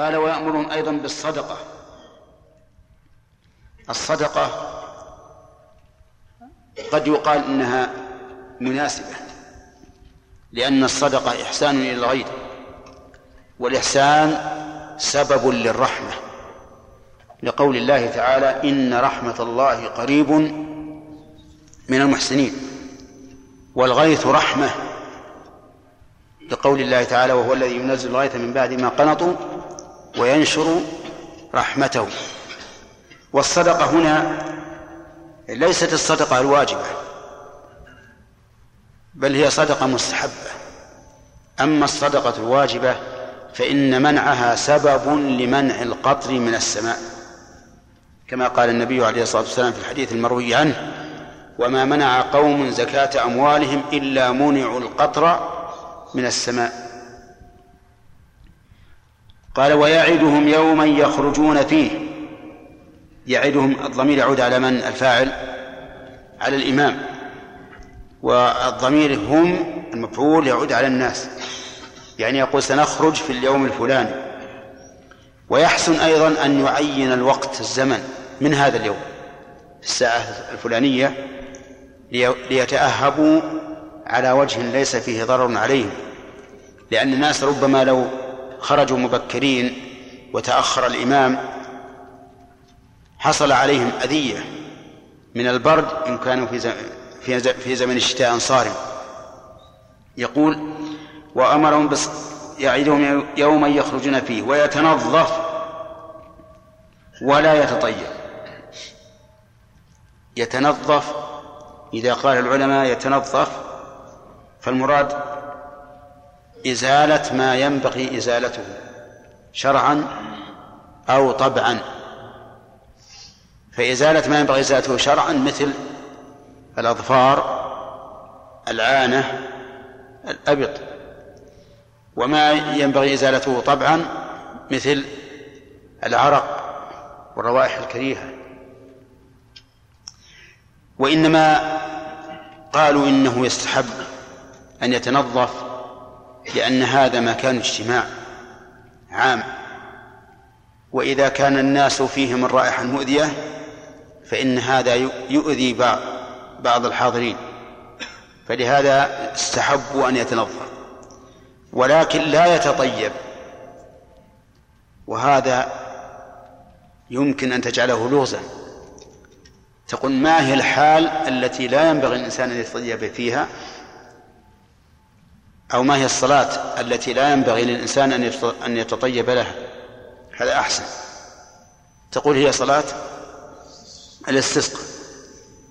قال ويأمرهم أيضا بالصدقة. الصدقة قد يقال إنها مناسبة لأن الصدقة إحسان إلى الغير والإحسان سبب للرحمة. لقول الله تعالى إن رحمة الله قريب من المحسنين والغيث رحمة. لقول الله تعالى وهو الذي ينزل الغيث من بعد ما قنطوا وينشر رحمته. والصدقة هنا ليست الصدقة الواجبة بل هي صدقة مستحبة. أما الصدقة الواجبة فإن منعها سبب لمنع القطر من السماء كما قال النبي عليه الصلاة والسلام في الحديث المروي عنه وما منع قوم زكاة أموالهم إلا منعوا القطر من السماء. قال ويعدهم يوما يخرجون فيه. يعدهم الضمير يعود على من؟ الفاعل على الإمام. والضمير هم المفعول يعود على الناس. يعني يقول سنخرج في اليوم الفلاني. ويحسن أيضا أن يعين الوقت الزمن من هذا اليوم. في الساعة الفلانية ليتأهبوا على وجه ليس فيه ضرر عليهم. لأن الناس ربما لو خرجوا مبكرين وتأخر الإمام حصل عليهم أذية من البرد إن كانوا في زمن في في زمن الشتاء صارم يقول وأمرهم بس يعيدهم يوما يخرجون فيه ويتنظف ولا يتطيب. يتنظف إذا قال العلماء يتنظف فالمراد إزالة ما ينبغي إزالته شرعا أو طبعا. فإزالة ما ينبغي إزالته شرعا مثل الأظفار العانة الأبط. وما ينبغي إزالته طبعا مثل العرق والروائح الكريهة. وإنما قالوا إنه يستحب أن يتنظف لأن هذا مكان اجتماع عام. وإذا كان الناس فيهم الرائحة المؤذية فإن هذا يؤذي بعض الحاضرين. فلهذا استحبوا أن يتنظف ولكن لا يتطيب. وهذا يمكن أن تجعله لغزا. تقول ما هي الحال التي لا ينبغي الإنسان أن يتطيب فيها؟ أو ما هي الصلاة التي لا ينبغي للإنسان أن يتطيب لها؟ هذا أحسن. تقول هي صلاة الاستسقاء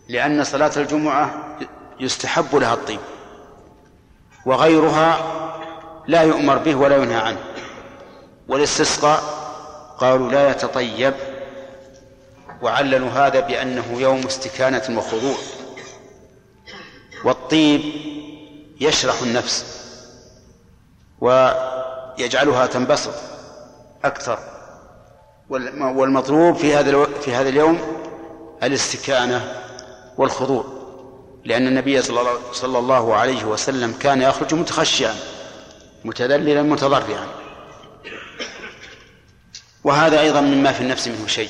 لأن صلاة الجمعة يستحب لها الطيب وغيرها لا يؤمر به ولا ينهى عنه. والاستسقاء قالوا لا يتطيب وعللوا هذا بأنه يوم استكانة وخضوع والطيب يشرح النفس. ويجعلها تنبسط أكثر. والمطلوب في هذا في هذا اليوم الاستكانة والخضوع لأن النبي صلى الله عليه وسلم كان يخرج متخشعا متذللا متضرعا. وهذا أيضا مما في النفس منه شيء.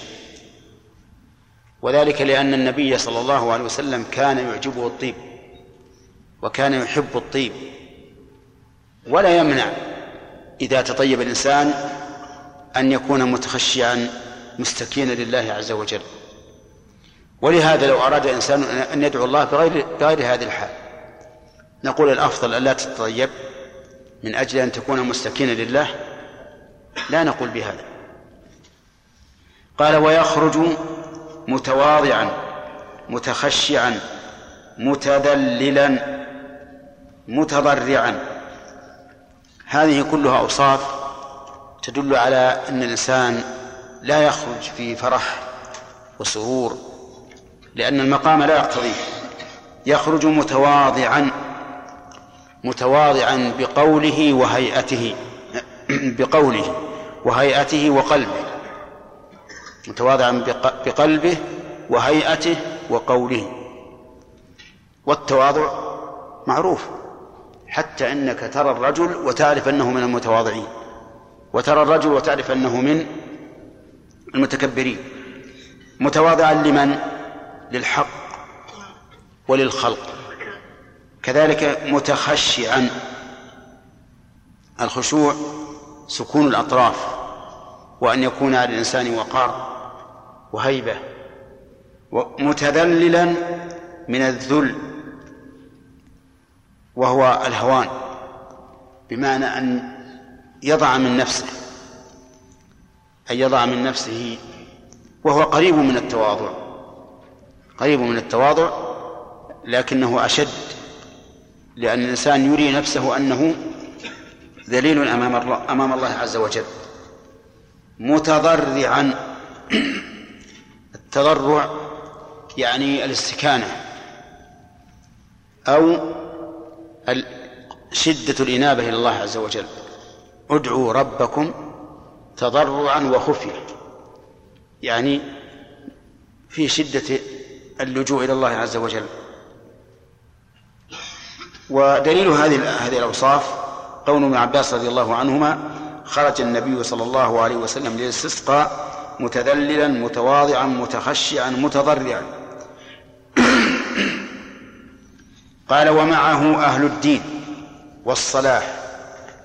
وذلك لأن النبي صلى الله عليه وسلم كان يعجبه الطيب وكان يحب الطيب. ولا يمنع إذا تطيب الإنسان أن يكون متخشعا مستكينا لله عز وجل. ولهذا لو أراد إنسان أن يدعو الله بغير بغير هذه الحال. نقول الأفضل ألا تتطيب من أجل أن تكون مستكينا لله. لا نقول بهذا. قال ويخرج متواضعا متخشعا متذللا متضرعا. هذه كلها أوصاف تدل على أن الإنسان لا يخرج في فرح وسرور لأن المقام لا يقتضيه. يخرج متواضعا متواضعا بقوله وهيئته بقوله وهيئته وقلبه. متواضعا بقلبه وهيئته وقوله. والتواضع معروف. حتى أنك ترى الرجل وتعرف أنه من المتواضعين وترى الرجل وتعرف أنه من المتكبرين. متواضعا لمن؟ للحق وللخلق. كذلك متخشعا. الخشوع سكون الأطراف وأن يكون على الإنسان وقار وهيبة متذللا من الذل وهو الهوان بمعنى أن يضع من نفسه أن يضع من نفسه وهو قريب من التواضع قريب من التواضع لكنه أشد لأن الإنسان يري نفسه أنه ذليل أمام الله أمام الله عز وجل متضرعا. التضرع يعني الاستكانة أو شدة الإنابة إلى الله عز وجل. ادعوا ربكم تضرعا وخفية. يعني في شدة اللجوء إلى الله عز وجل. ودليل هذه هذه الأوصاف قول ابن عباس رضي الله عنهما خرج النبي صلى الله عليه وسلم للاستسقاء متذللا متواضعا متخشعا متضرعا. قال ومعه أهل الدين والصلاح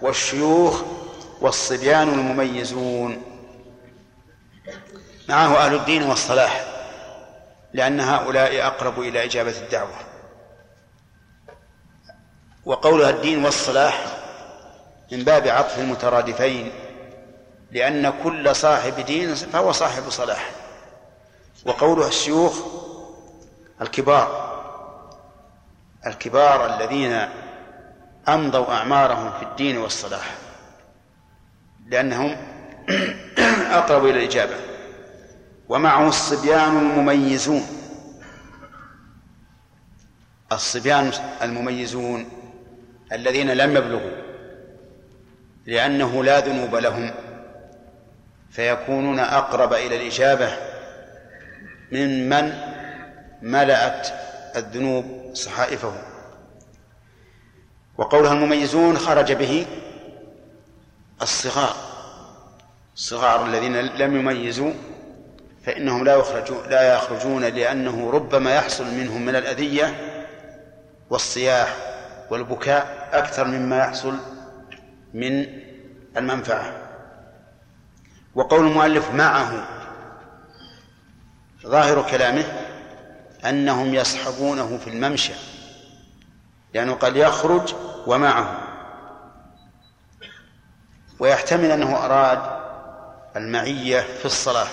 والشيوخ والصبيان المميزون. معه أهل الدين والصلاح لأن هؤلاء أقرب إلى إجابة الدعوة. وقولها الدين والصلاح من باب عطف المترادفين لأن كل صاحب دين فهو صاحب صلاح. وقولها الشيوخ الكبار الكبار الذين أمضوا أعمارهم في الدين والصلاح لأنهم أقرب إلى الإجابة. ومعه الصبيان المميزون الصبيان المميزون الذين لم يبلغوا لأنه لا ذنوب لهم فيكونون أقرب إلى الإجابة من من ملأت الذنوب صحائفه وقولها المميزون خرج به الصغار. الصغار الذين لم يميزوا فإنهم لا يخرجون لا يخرجون لأنه ربما يحصل منهم من الأذية والصياح والبكاء أكثر مما يحصل من المنفعة. وقول المؤلف معه ظاهر كلامه أنهم يصحبونه في الممشى لأنه قد يخرج ومعه. ويحتمل أنه أراد المعية في الصلاة.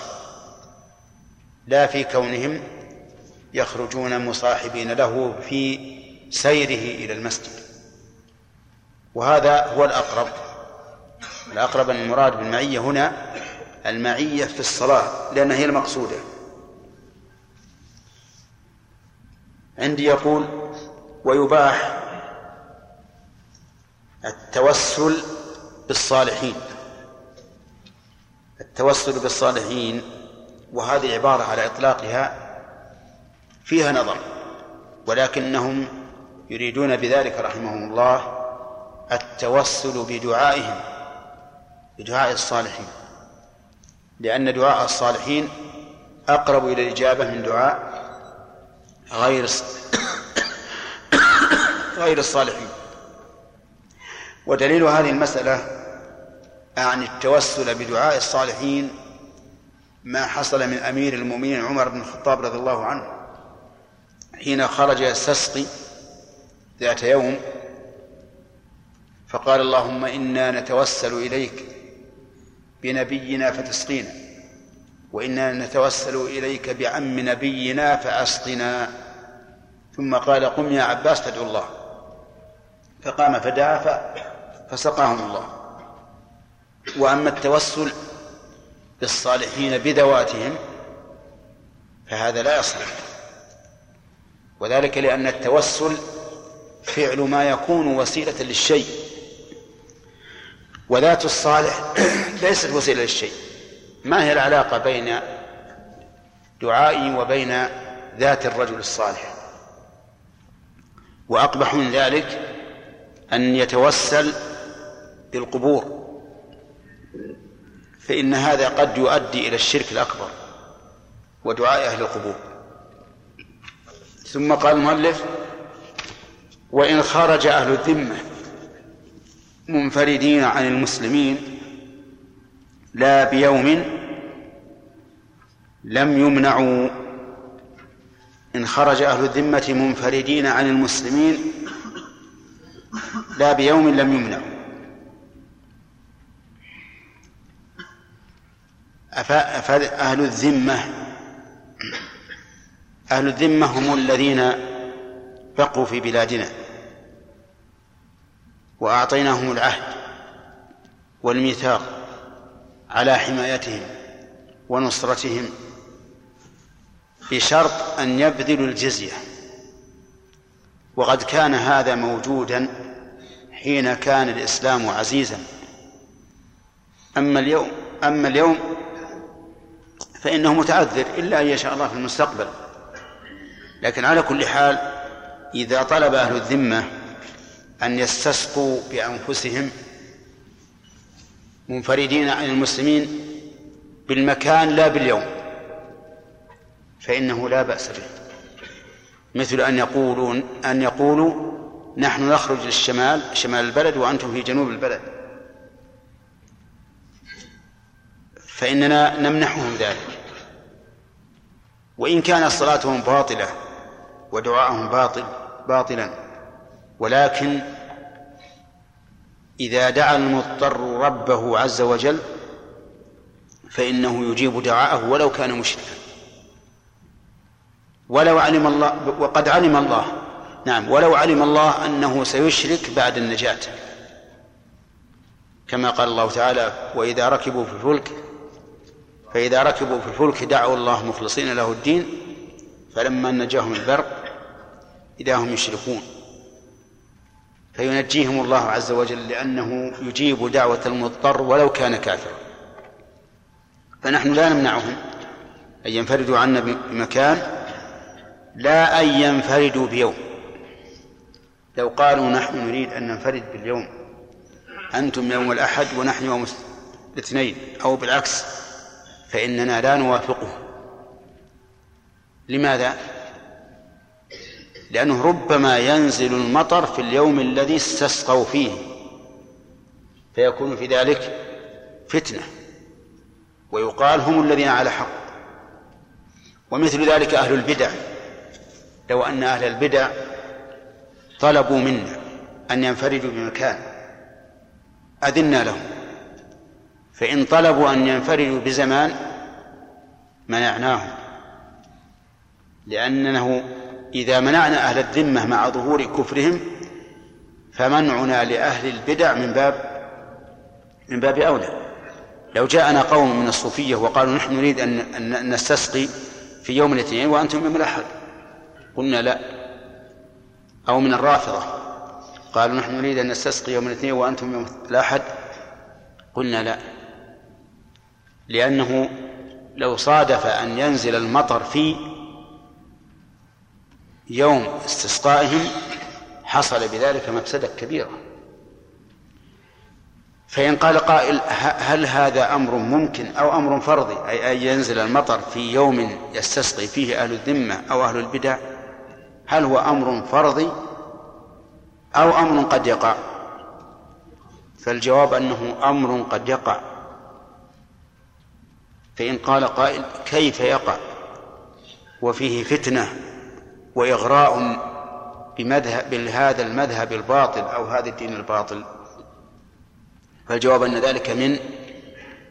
لا في كونهم يخرجون مصاحبين له في سيره إلى المسجد. وهذا هو الأقرب. الأقرب المراد بالمعية هنا المعية في الصلاة لأنها هي المقصودة. عندي يقول ويباح التوسل بالصالحين. التوسل بالصالحين وهذه عبارة على إطلاقها فيها نظر ولكنهم يريدون بذلك رحمهم الله التوسل بدعائهم بدعاء الصالحين لأن دعاء الصالحين أقرب إلى الإجابة من دعاء غير غير الصالحين. ودليل هذه المسألة عن التوسل بدعاء الصالحين ما حصل من أمير المؤمنين عمر بن الخطاب رضي الله عنه. حين خرج يستسقي ذات يوم فقال اللهم إنا نتوسل إليك بنبينا فتسقينا وإنا نتوسل إليك بعم نبينا فأسقنا. ثم قال قم يا عباس فادعو الله. فقام فدعا فسقاهم الله. وأما التوسل بالصالحين بذواتهم فهذا لا يصلح. وذلك لأن التوسل فعل ما يكون وسيلة للشيء. وذات الصالح ليست وسيلة للشيء. ما هي العلاقة بين دعائي وبين ذات الرجل الصالح؟ وأقبح من ذلك أن يتوسل بالقبور فإن هذا قد يؤدي إلى الشرك الأكبر ودعاء أهل القبور. ثم قال المؤلف وإن خرج أهل الذمة منفردين عن المسلمين لا بيوم لم يمنعوا إن خرج أهل الذمة منفردين عن المسلمين لا بيوم لم يمنعوا أهل الذمة أهل الذمة هم الذين بقوا في بلادنا وأعطيناهم العهد والميثاق على حمايتهم ونصرتهم. بشرط أن يبذلوا الجزية. وقد كان هذا موجودا حين كان الإسلام عزيزا. أما اليوم أما اليوم فإنه متعذر إلا أن يشاء الله في المستقبل. لكن على كل حال إذا طلب أهل الذمة أن يستسقوا بأنفسهم منفردين عن المسلمين بالمكان لا باليوم. فإنه لا بأس به. مثل أن يقولون أن يقولوا نحن نخرج للشمال شمال البلد وأنتم في جنوب البلد. فإننا نمنحهم ذلك. وإن كانت صلاتهم باطلة ودعاءهم باطل باطلا ولكن إذا دعا المضطر ربه عز وجل فإنه يجيب دعاءه ولو كان مشركا. ولو علم الله وقد علم الله. نعم ولو علم الله أنه سيشرك بعد النجاة. كما قال الله تعالى وإذا ركبوا في الفلك فإذا ركبوا في الفلك دعوا الله مخلصين له الدين فلما نجاهم البر إذا هم يشركون. فينجيهم الله عز وجل لأنه يجيب دعوة المضطر ولو كان كافرا. فنحن لا نمنعهم أن ينفردوا عنا بمكان لا أن ينفردوا بيوم. لو قالوا نحن نريد أن ننفرد باليوم أنتم يوم الأحد ونحن يوم الاثنين أو بالعكس فإننا لا نوافقه. لماذا؟ لأنه ربما ينزل المطر في اليوم الذي استسقوا فيه فيكون في ذلك فتنة. ويقال هم الذين على حق. ومثل ذلك أهل البدع. لو أن أهل البدع طلبوا منا أن ينفردوا بمكان أذنا لهم. فإن طلبوا أن ينفردوا بزمان منعناهم. لأنه إذا منعنا أهل الذمة مع ظهور كفرهم فمنعنا لأهل البدع من باب من باب أولى. لو جاءنا قوم من الصوفية وقالوا نحن نريد أن نستسقي في يوم الاثنين وأنتم يوم الأحد. قلنا لا. أو من الرافضة. قالوا نحن نريد أن نستسقي يوم الاثنين وأنتم يوم الأحد. قلنا لا. لأنه لو صادف أن ينزل المطر في يوم استسقائهم حصل بذلك مفسدة كبيرة. فإن قال قائل هل هذا أمر ممكن أو أمر فرضي؟ أي أن ينزل المطر في يوم يستسقي فيه أهل الذمة أو أهل البدع؟ هل هو أمر فرضي أو أمر قد يقع؟ فالجواب أنه أمر قد يقع. فإن قال قائل كيف يقع؟ وفيه فتنة وإغراء بمذهب بهذا المذهب الباطل أو هذا الدين الباطل. فالجواب أن ذلك من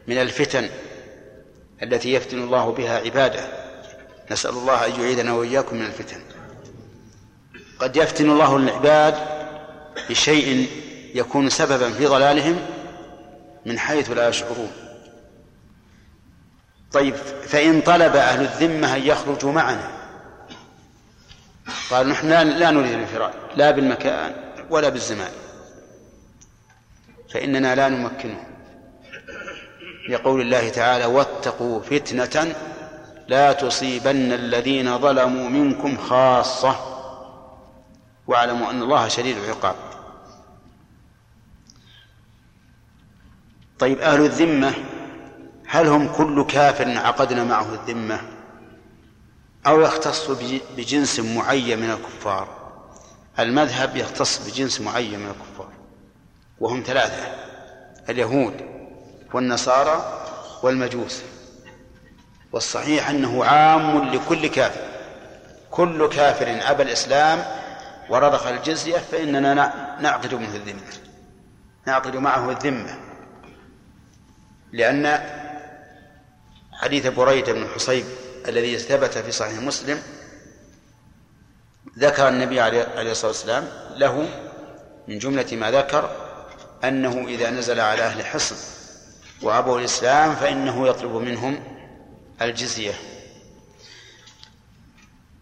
من الفتن التي يفتن الله بها عباده. نسأل الله أن يعيذنا وإياكم من الفتن. قد يفتن الله العباد بشيء يكون سببا في ضلالهم من حيث لا يشعرون. طيب فإن طلب أهل الذمة أن يخرجوا معنا. قال نحن لا نريد الانفراد لا بالمكان ولا بالزمان. فإننا لا نمكنه لقول الله تعالى واتقوا فتنة لا تصيبن الذين ظلموا منكم خاصة. واعلموا أن الله شديد العقاب. طيب أهل الذمة هل هم كل كافر عقدنا معه الذمة؟ أو يختص بجنس معين من الكفار؟ المذهب يختص بجنس معين من الكفار وهم ثلاثة اليهود والنصارى والمجوس. والصحيح أنه عام لكل كافر. كل كافر أبى الإسلام ورضخ الجزية فإننا نعقد منه الذمة. نعقد معه الذمة. لأن حديث بريدة بن حصيب الذي ثبت في صحيح مسلم ذكر النبي عليه الصلاة والسلام له من جملة ما ذكر أنه إذا نزل على أهل حصن وأبوا الإسلام فإنه يطلب منهم الجزية.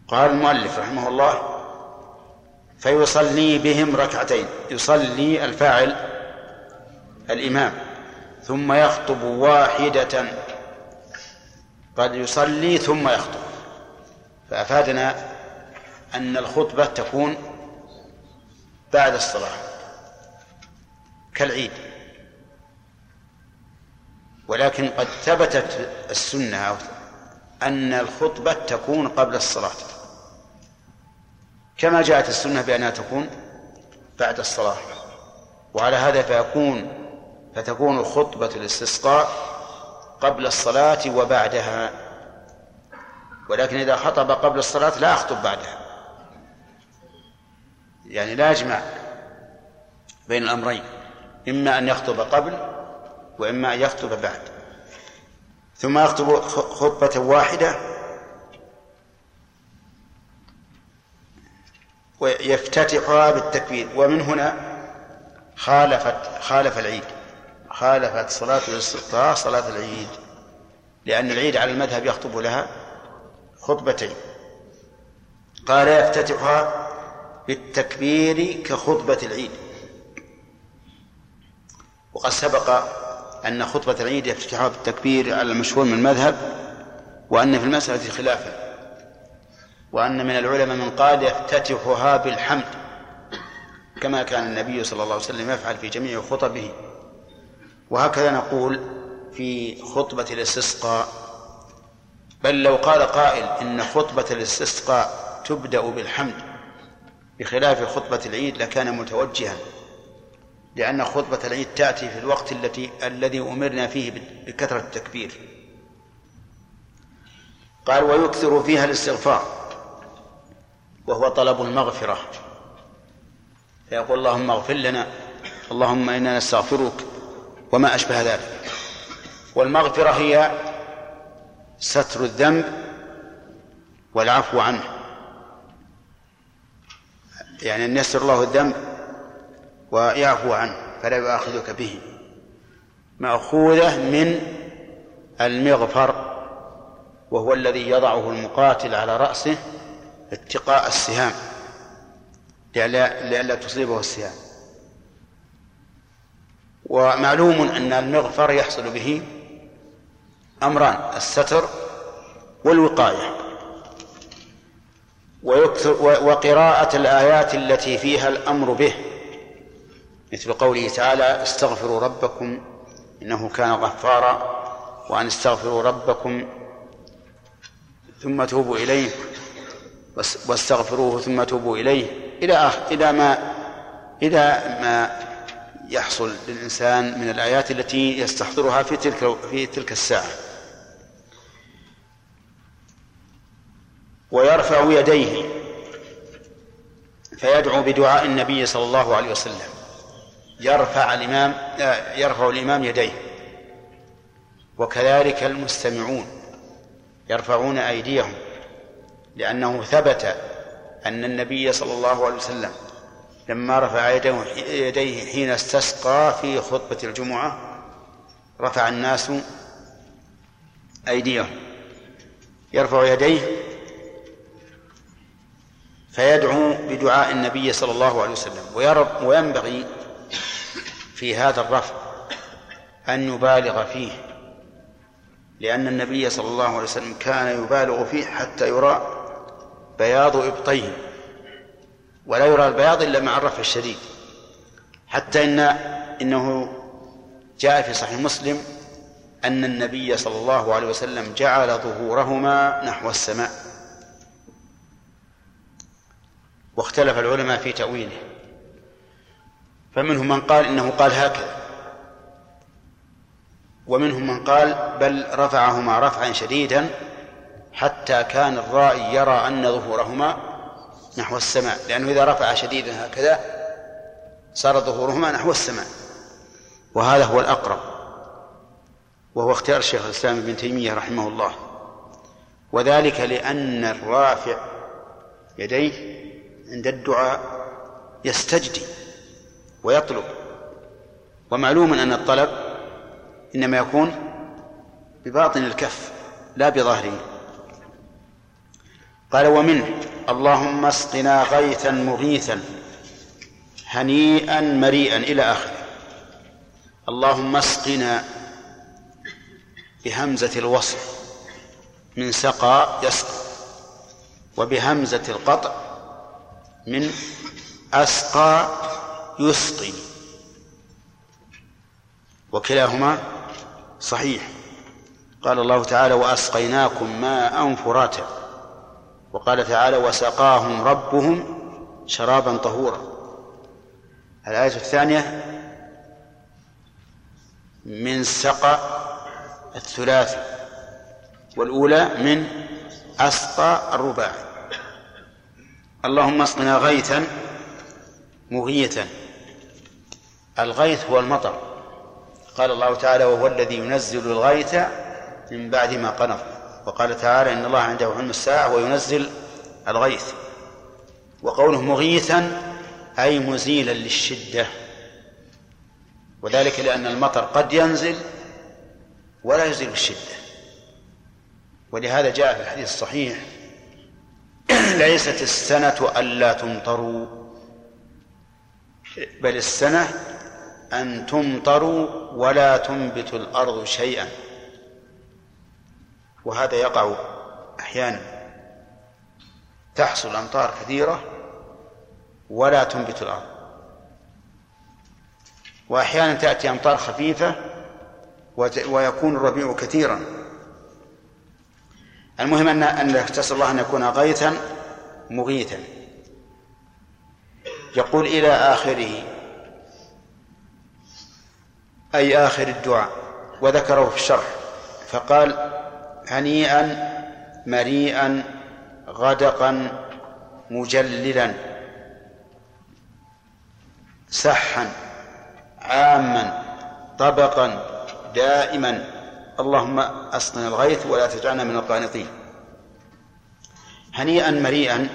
قال المؤلف رحمه الله فيصلي بهم ركعتين. يصلي الفاعل الإمام ثم يخطب واحدة. قد يصلي ثم يخطب. فأفادنا أن الخطبة تكون بعد الصلاة كالعيد. ولكن قد ثبتت السنة أن الخطبة تكون قبل الصلاة. كما جاءت السنة بأنها تكون بعد الصلاة. وعلى هذا فيكون فتكون خطبة الاستسقاء قبل الصلاة وبعدها. ولكن إذا خطب قبل الصلاة لا أخطب بعدها. يعني لا يجمع بين الأمرين. إما أن يخطب قبل وإما أن يخطب بعد. ثم يخطب خطبة واحدة ويفتتحها بالتكبير. ومن هنا خالفت خالف العيد. خالفت صلاة الاستسقاء صلاة العيد. لأن العيد على المذهب يخطب لها خطبتين. قال يفتتحها بالتكبير كخطبة العيد. وقد سبق أن خطبة العيد يفتتحها بالتكبير على المشهور من المذهب وأن في المسألة خلافا. وأن من العلماء من قال يفتتحها بالحمد كما كان النبي صلى الله عليه وسلم يفعل في جميع خطبه. وهكذا نقول في خطبة الاستسقاء. بل لو قال قائل إن خطبة الاستسقاء تبدأ بالحمد بخلاف خطبة العيد لكان متوجها لأن خطبة العيد تأتي في الوقت التي الذي أمرنا فيه بكثرة التكبير. قال ويكثر فيها الاستغفار وهو طلب المغفرة. فيقول اللهم اغفر لنا اللهم إنا نستغفرك وما أشبه ذلك. والمغفرة هي ستر الذنب والعفو عنه. يعني أن يستر الله الذنب ويعفو عنه فلا يؤاخذك به. مأخوذة من المغفر وهو الذي يضعه المقاتل على رأسه اتقاء السهام لئلا تصيبه السهام. ومعلوم أن المغفر يحصل به أمران الستر والوقاية. ويكثر وقراءة الآيات التي فيها الأمر به مثل قوله تعالى استغفروا ربكم إنه كان غفارا وأن استغفروا ربكم ثم توبوا إليه. واستغفروه ثم توبوا إليه. إلى آخر إلى ما إلى ما يحصل للإنسان من الآيات التي يستحضرها في تلك في تلك الساعة. ويرفع يديه فيدعو بدعاء النبي صلى الله عليه وسلم. يرفع الإمام يرفع الإمام يديه. وكذلك المستمعون يرفعون أيديهم. لأنه ثبت أن النبي صلى الله عليه وسلم لما رفع يديه حين استسقى في خطبة الجمعة رفع الناس أيديهم يرفع يديه فيدعو بدعاء النبي صلى الله عليه وسلم وينبغي في هذا الرفع أن يبالغ فيه لأن النبي صلى الله عليه وسلم كان يبالغ فيه حتى يرى بياض إبطيه ولا يرى البياض إلا مع الرفع الشديد. حتى إن إنه جاء في صحيح مسلم أن النبي صلى الله عليه وسلم جعل ظهورهما نحو السماء. واختلف العلماء في تأويله. فمنهم من قال إنه قال هكذا. ومنهم من قال بل رفعهما رفعا شديدا حتى كان الرائي يرى أن ظهورهما نحو السماء لأنه إذا رفع شديدا هكذا صار ظهورهما نحو السماء. وهذا هو الأقرب وهو اختيار الشيخ الإسلام ابن تيمية رحمه الله. وذلك لأن الرافع يديه عند الدعاء يستجدي ويطلب. ومعلوم أن الطلب إنما يكون بباطن الكف لا بظهره قال ومنه اللهم اسقنا غيثا مغيثا هنيئا مريئا إلى آخره. اللهم اسقنا بهمزة الوصف من سقى يسقى وبهمزة القطع من أسقى يسقي. وكلاهما صحيح. قال الله تعالى وأسقيناكم ماء فراتا. وقال تعالى وسقاهم ربهم شرابا طهورا. الآية الثانية من سقى الثلاثي والأولى من أسقى الرباعي اللهم اسقنا غيثا مغيثا. الغيث هو المطر. قال الله تعالى وهو الذي ينزل الغيث من بعد ما قنط. وقال تعالى إن الله عنده علم الساعة وينزل الغيث. وقوله مغيثا أي مزيلا للشدة. وذلك لأن المطر قد ينزل ولا يزيل الشدة. ولهذا جاء في الحديث الصحيح ليست السنة ألا تمطروا بل السنة أن تمطروا ولا تنبت الأرض شيئا. وهذا يقع أحيانا. تحصل أمطار كثيرة ولا تنبت الأرض. وأحيانا تأتي أمطار خفيفة ويكون الربيع كثيرا. المهم أن أن تسأل الله أن يكون غيثا مغيثا. يقول إلى آخره أي آخر الدعاء؟ وذكره في الشرح. فقال هنيئا مريئا غدقا مجللا سحا عاما طبقا دائما. اللهم أسقنا الغيث ولا تجعلنا من القانطين. هنيئا مريئا.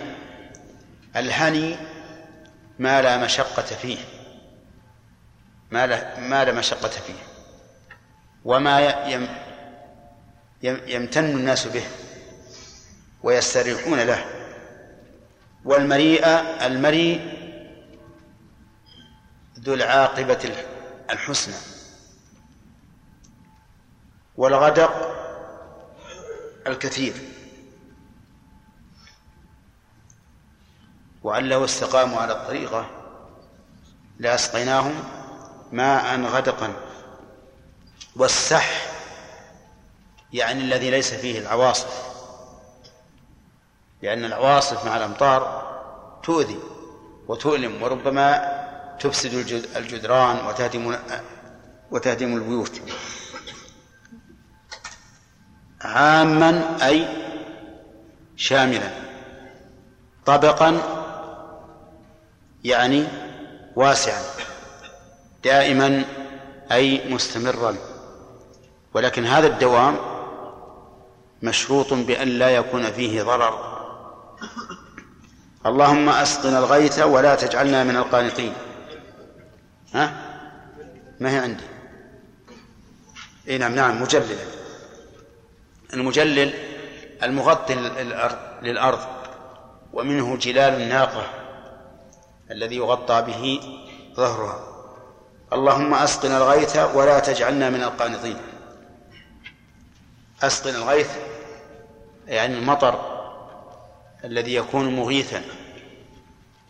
الهني ما لا مشقة فيه. ما لا ما لا مشقة فيه. وما يمتن الناس به ويستريحون له. والمريء المريء ذو العاقبة الحسنى. والغدق الكثير. وأن لو استقاموا على الطريقة لأسقيناهم ماء غدقا. والسح يعني الذي ليس فيه العواصف. لأن العواصف مع الأمطار تؤذي وتؤلم وربما تفسد الجدران وتهدم وتهدم البيوت. عاما أي شاملا. طبقا يعني واسعا. دائما أي مستمرا. ولكن هذا الدوام مشروط بأن لا يكون فيه ضرر. اللهم أسقنا الغيث ولا تجعلنا من القانطين. ها؟ ما هي عندي؟ إي نعم نعم مجللا المجلل المغطي للأرض ومنه جلال الناقة الذي يغطى به ظهرها. اللهم أسقنا الغيث ولا تجعلنا من القانطين. أسقنا الغيث يعني المطر الذي يكون مغيثا.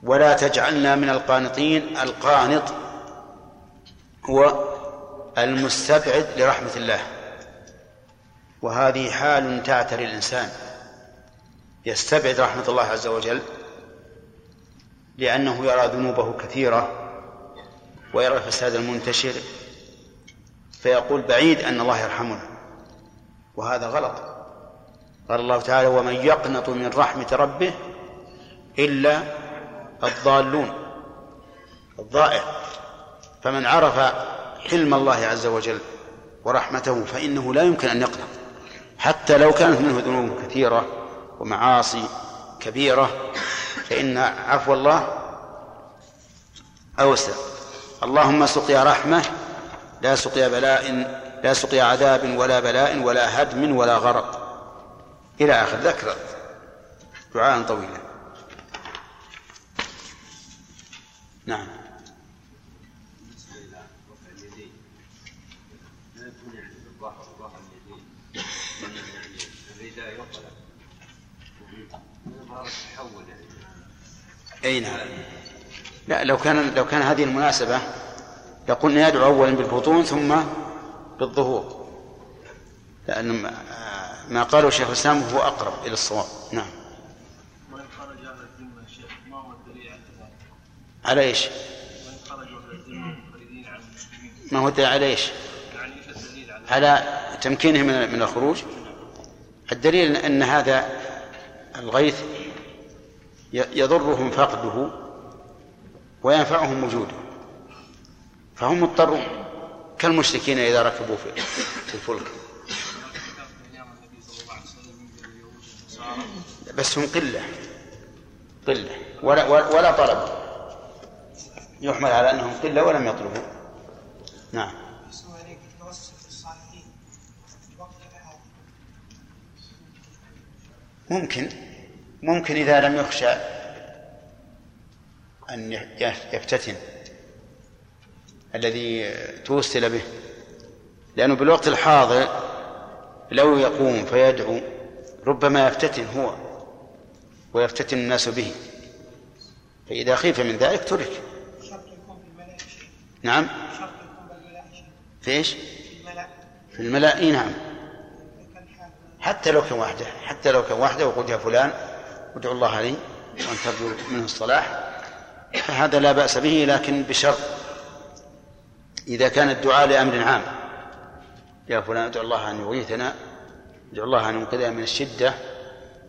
ولا تجعلنا من القانطين القانط هو المستبعد لرحمة الله. وهذه حال تعتري الإنسان. يستبعد رحمة الله عز وجل لأنه يرى ذنوبه كثيرة ويرى الفساد المنتشر فيقول بعيد أن الله يرحمنا. وهذا غلط. قال الله تعالى ومن يقنط من رحمة ربه إلا الضالون الضائع. فمن عرف حلم الله عز وجل ورحمته فإنه لا يمكن أن يقنط. حتى لو كانت منه ذنوب كثيرة ومعاصي كبيرة فإن عفو الله أوسع. اللهم سقيا رحمة لا سقيا بلاء لا سقيا عذاب ولا بلاء ولا هدم ولا غرق. إلى آخر ذكر دعاء طويلا. نعم. أي نعم. لا لو كان لو كان هذه المناسبة لقلنا يدعو أولا بالبطون ثم بالظهور. لأن ما قاله شيخ الإسلام هو أقرب إلى الصواب. نعم. خرج أهل الذمة شيخ ما هو الدليل على ذلك؟ على إيش؟ خرجوا أهل الذمة عن المسلمين. ما هو الدليل على إيش؟ يعني إيش الدليل على على تمكينهم من الخروج؟ الدليل أن هذا الغيث يضرهم فقده وينفعهم وجوده. فهم مضطرون. كالمشركين إذا ركبوا في الفلك. بس هم قلة. قلة. ولا, ولا طلب. يحمل على أنهم قلة ولم يطلبوا. نعم. ممكن. ممكن إذا لم يخشى أن يفتتن الذي توسل به لأنه بالوقت الحاضر لو يقوم فيدعو ربما يفتتن هو ويفتتن الناس به. فإذا خيف من ذلك ترك. نعم. في إيش؟ في الملأ. إي نعم. حتى لو كان وحده حتى لو كان وحده وقلت يا فلان ادعو الله لي وأن ترجو منه الصلاح فهذا لا بأس به لكن بشرط إذا كان الدعاء لأمر عام. يا فلان ادعو الله أن يغيثنا ادعو الله أن ينقذنا من الشدة.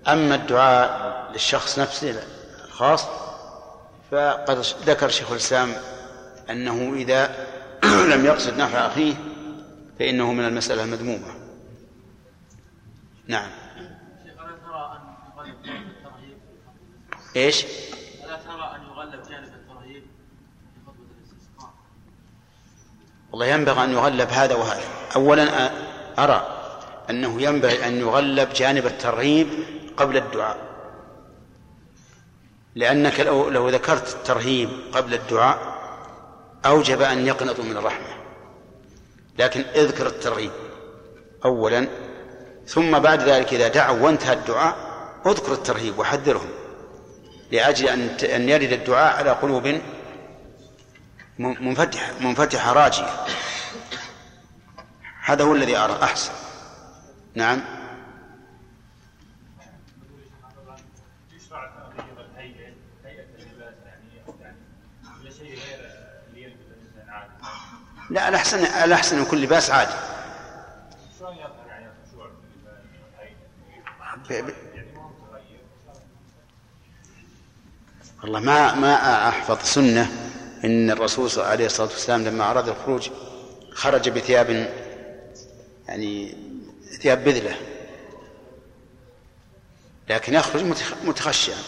أما الدعاء للشخص نفسه الخاص فقد ذكر شيخ الإسلام أنه إذا لم يقصد نفع أخيه فإنه من المسألة المذمومة. نعم. إيش؟ ألا ترى أن يغلب جانب الترهيب في خطبة الاستسقاء؟ والله ينبغي أن يغلب هذا وهذا، أولا أرى أنه ينبغي أن يغلب جانب الترهيب قبل الدعاء. لأنك لو, لو ذكرت الترهيب قبل الدعاء أوجب أن يقنطوا من الرحمة. لكن اذكر الترغيب أولا ثم بعد ذلك إذا دعوا وانتهى الدعاء اذكر الترهيب وحذرهم. لأجل أن أن يرد الدعاء على قلوب منفتحة منفتحة راجية هذا هو الذي أرى. أحسن. نعم. لا الأحسن الأحسن يكون لباس عادي. والله ما ما أحفظ سنة. إن الرسول عليه الصلاة والسلام لما أراد الخروج خرج بثياب يعني ثياب بذلة. لكن يخرج متخشعا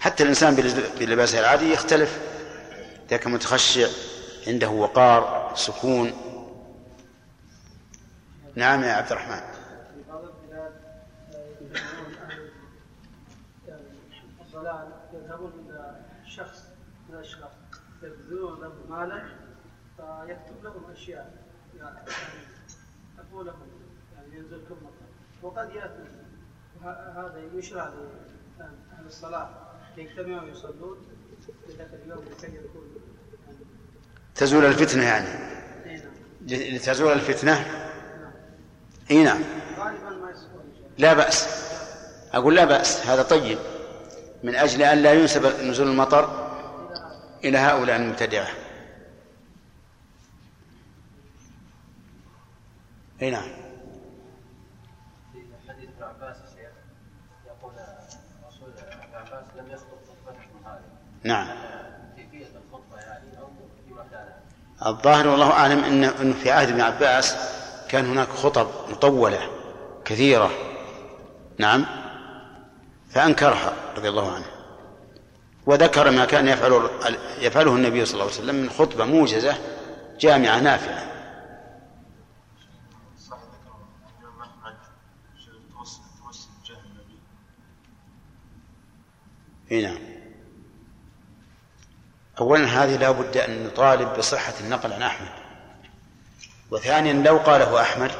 حتى الإنسان بلباسه العادي يختلف. اذا كان متخشع عنده وقار سكون. نعم يا عبد الرحمن. مالا فيكتب لهم أشياء. يعني أقول لهم يعني ينزلكم مطر وقد يأتي. هذا يشرع لاهل الصلاة يجتمعوا ويصلون. في ذاك اليوم لكي يكون تزول الفتنة يعني؟ نعم. لتزول الفتنة؟ اي نعم. لا بأس. أقول لا بأس. هذا طيب. من أجل أن لا ينسب نزول المطر إلى هؤلاء المبتدعة. أي نعم. حديث ابن عباس يقول ابن عباس لم يخطب نعم. كيفيه الخطبه يعني أو في مكانها الظاهر والله أعلم ان انه في عهد ابن عباس كان هناك خطب مطولة كثيرة. نعم. فأنكرها رضي الله عنه. وذكر ما كان يفعله يفعله النبي صلى الله عليه وسلم من خطبة موجزة جامعة نافعه إي نعم. اولا هذه لا بد أن نطالب بصحة النقل عن أحمد. وثانيا لو قاله أحمد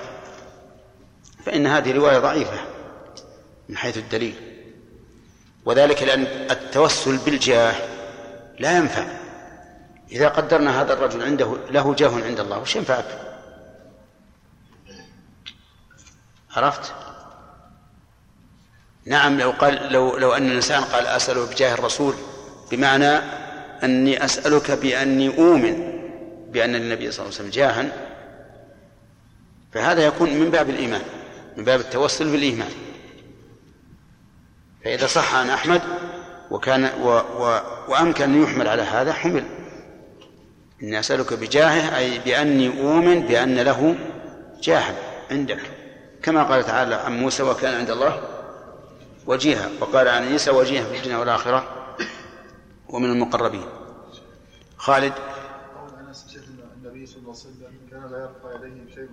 فإن هذه رواية ضعيفة من حيث الدليل. وذلك لأن التوسل بالجاه لا ينفع. إذا قدرنا هذا الرجل عنده له جاه عند الله وش ينفعك عرفت؟ نعم لو قال لو لو أن الإنسان قال اساله بجاه الرسول بمعنى أني أسألك بأني أؤمن بأن النبي صلى الله عليه وسلم جاها فهذا يكون من باب الإيمان من باب التوسل بالإيمان. فإذا صح عن أحمد وكان و و وأمكن أن يحمل على هذا حمل. إني أسألك بجاهه أي بأني أؤمن بأن له جاها عندك. كما قال تعالى عن موسى وكان عند الله وجيها. وقال عن عيسى وجيها في الدنيا والآخرة ومن المقربين. خالد. النبي صلى الله عليه وسلم كان لا شيء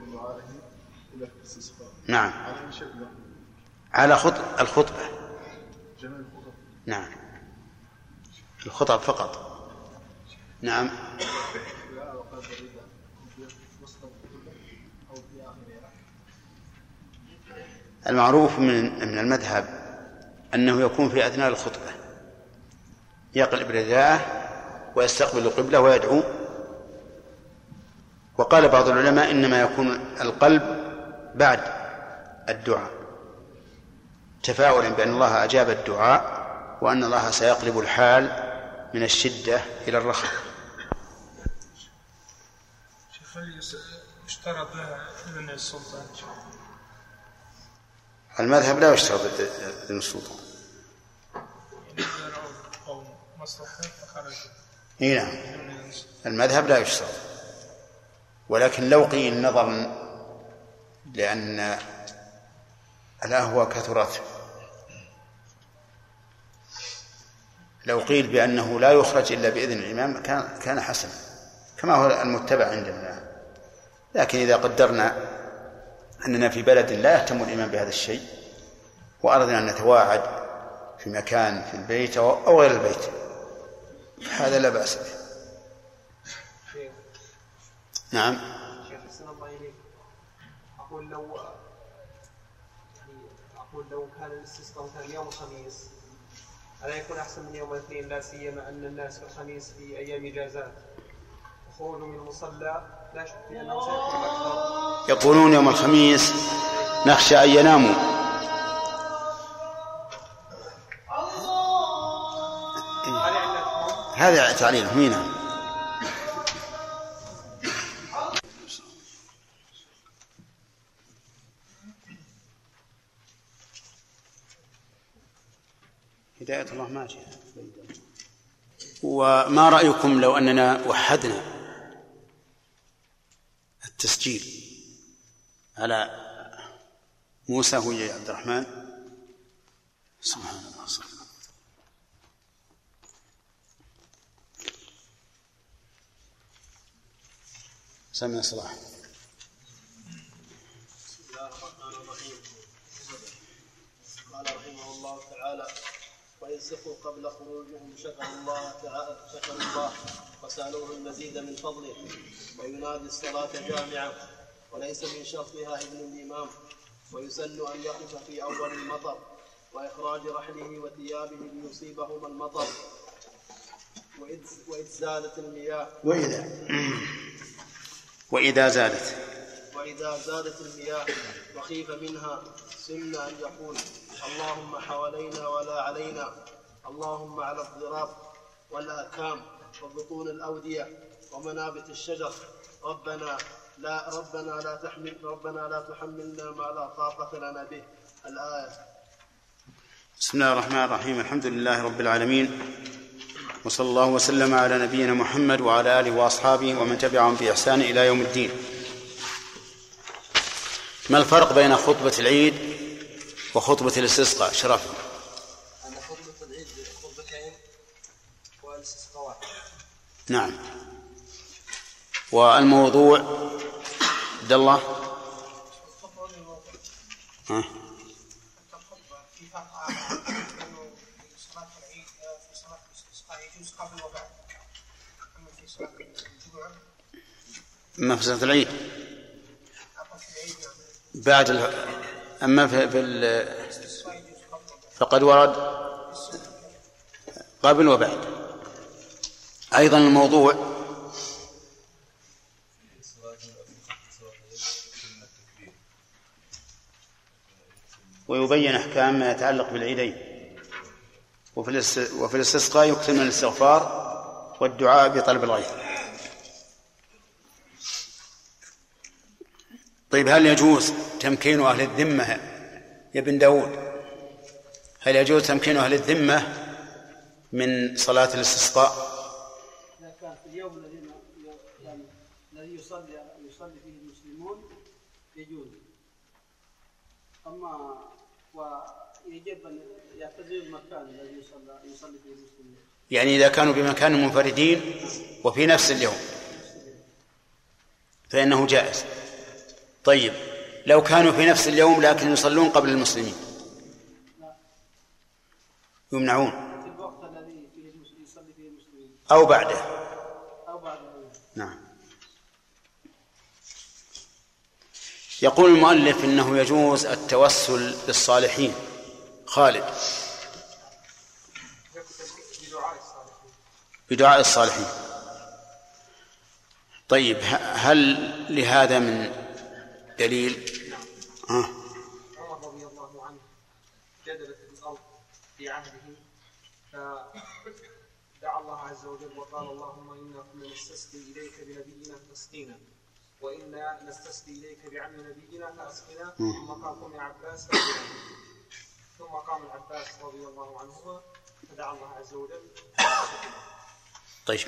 الا في الاستسقاء نعم. على شكله على نعم. الخطب فقط. نعم. المعروف من من المذهب أنه يكون في أثناء الخطبة. يقلب رداءه ويستقبل القبلة ويدعو. وقال بعض العلماء إنما يكون القلب بعد الدعاء. تفاؤلا بأن الله أجاب الدعاء وأن الله سيقلب الحال من الشدة إلى الرخاء. يشترط لها السلطان؟ المذهب لا يشترط إذن السلطان. إي نعم. المذهب لا يشترط. ولكن لو قيل نظرا لأن الأهوى كثرت لو قيل بأنه لا يخرج إلا بإذن الإمام كان كان حسنا كما هو المتبع عندنا لكن إذا قدرنا أننا في بلد لا يهتم الإمام بهذا الشيء وأردنا أن نتواعد في مكان في البيت أو غير البيت هذا لا بأس به. نعم. شيخ الله إليك. أقول لو يعني أقول لو كان الاستسقاء مثلا يوم الخميس ألا يكون أحسن من يوم الاثنين؟ لا سيما أن الناس في الخميس في أيام إجازات. وخروج من المصلى لا شك في أنه سيكون أكثر. يقولون يوم الخميس نخشى أن يناموا. هذا تعليل هنا. هداية الله ماشية وما رأيكم لو أننا وحدنا التسجيل على موسى هو عبد الرحمن؟ سبحان الله. سمع صلاح. بسم الله الرحمن الرحيم. قال رحمه الله تعالى وإن سقوا قبل خروجهم شكروا الله تعالى شكروا الله وسألوه المزيد من فضله. وينادي الصلاة جامعة. وليس من شرطها ابن الإمام. ويسن أن يقف في أول المطر. وإخراج رحله وثيابه ليصيبهما المطر. وإذ زالت المياه. وإذا وإذا زالت. وإذا زادت المياه وخيف منها سمنا أن يقول اللهم حوالينا ولا علينا. اللهم على الضراب والآكام وبطون الأودية ومنابت الشجر. ربنا لا ربنا لا تحمل ربنا لا تحملنا ما لا طاقة لنا به. الآية. بسم الله الرحمن الرحيم. الحمد لله رب العالمين. وصلى الله وسلم على نبينا محمد وعلى آله وأصحابه ومن تبعهم بإحسان إلى يوم الدين. ما الفرق بين خطبة العيد وخطبة الاستسقاء. شرف. أن خطبة العيد خطبتين والإستسقاء واحد. نعم. والموضوع عبد الله؟ ها؟ الخطبة في صلاة العيد في أما في في ال... فقد ورد قبل وبعد أيضا الموضوع ويبين أحكام ما يتعلق بالعيدين. وفي الاستسقاء يكثر من الاستغفار والدعاء بطلب الغيث طيب هل يجوز تمكين أهل الذمة يا ابن داود؟ هل يجوز تمكين أهل الذمة من صلاة الاستسقاء؟ إذا كان في اليوم الذي يعني الذي يصلي يصلي فيه المسلمون يجوز. أما ويجب أن يعتزل المكان الذي يصلى يصلي فيه المسلمون. يعني إذا كانوا بمكان منفردين وفي نفس اليوم. فإنه جائز. طيب لو كانوا في نفس اليوم لكن يصلون قبل المسلمين. يمنعون. بعده أو بعد العيد. نعم. يقول المؤلف إنه يجوز التوسل بالصالحين خالد. بدعاء الصالحين. طيب هل لهذا من دليل. آه. عمر رضي الله عنه جدلت الأرض في عهده فدعا الله عز وجل وقال اللهم إنا كنا نستسقي إليك بنبينا فاسقينا وإنا نستسقي إليك بعم نبينا فأسقنا ثم قام قم يا عباس. ثم قام العباس رضي الله عنهما فدعا الله عز وجل. طيب.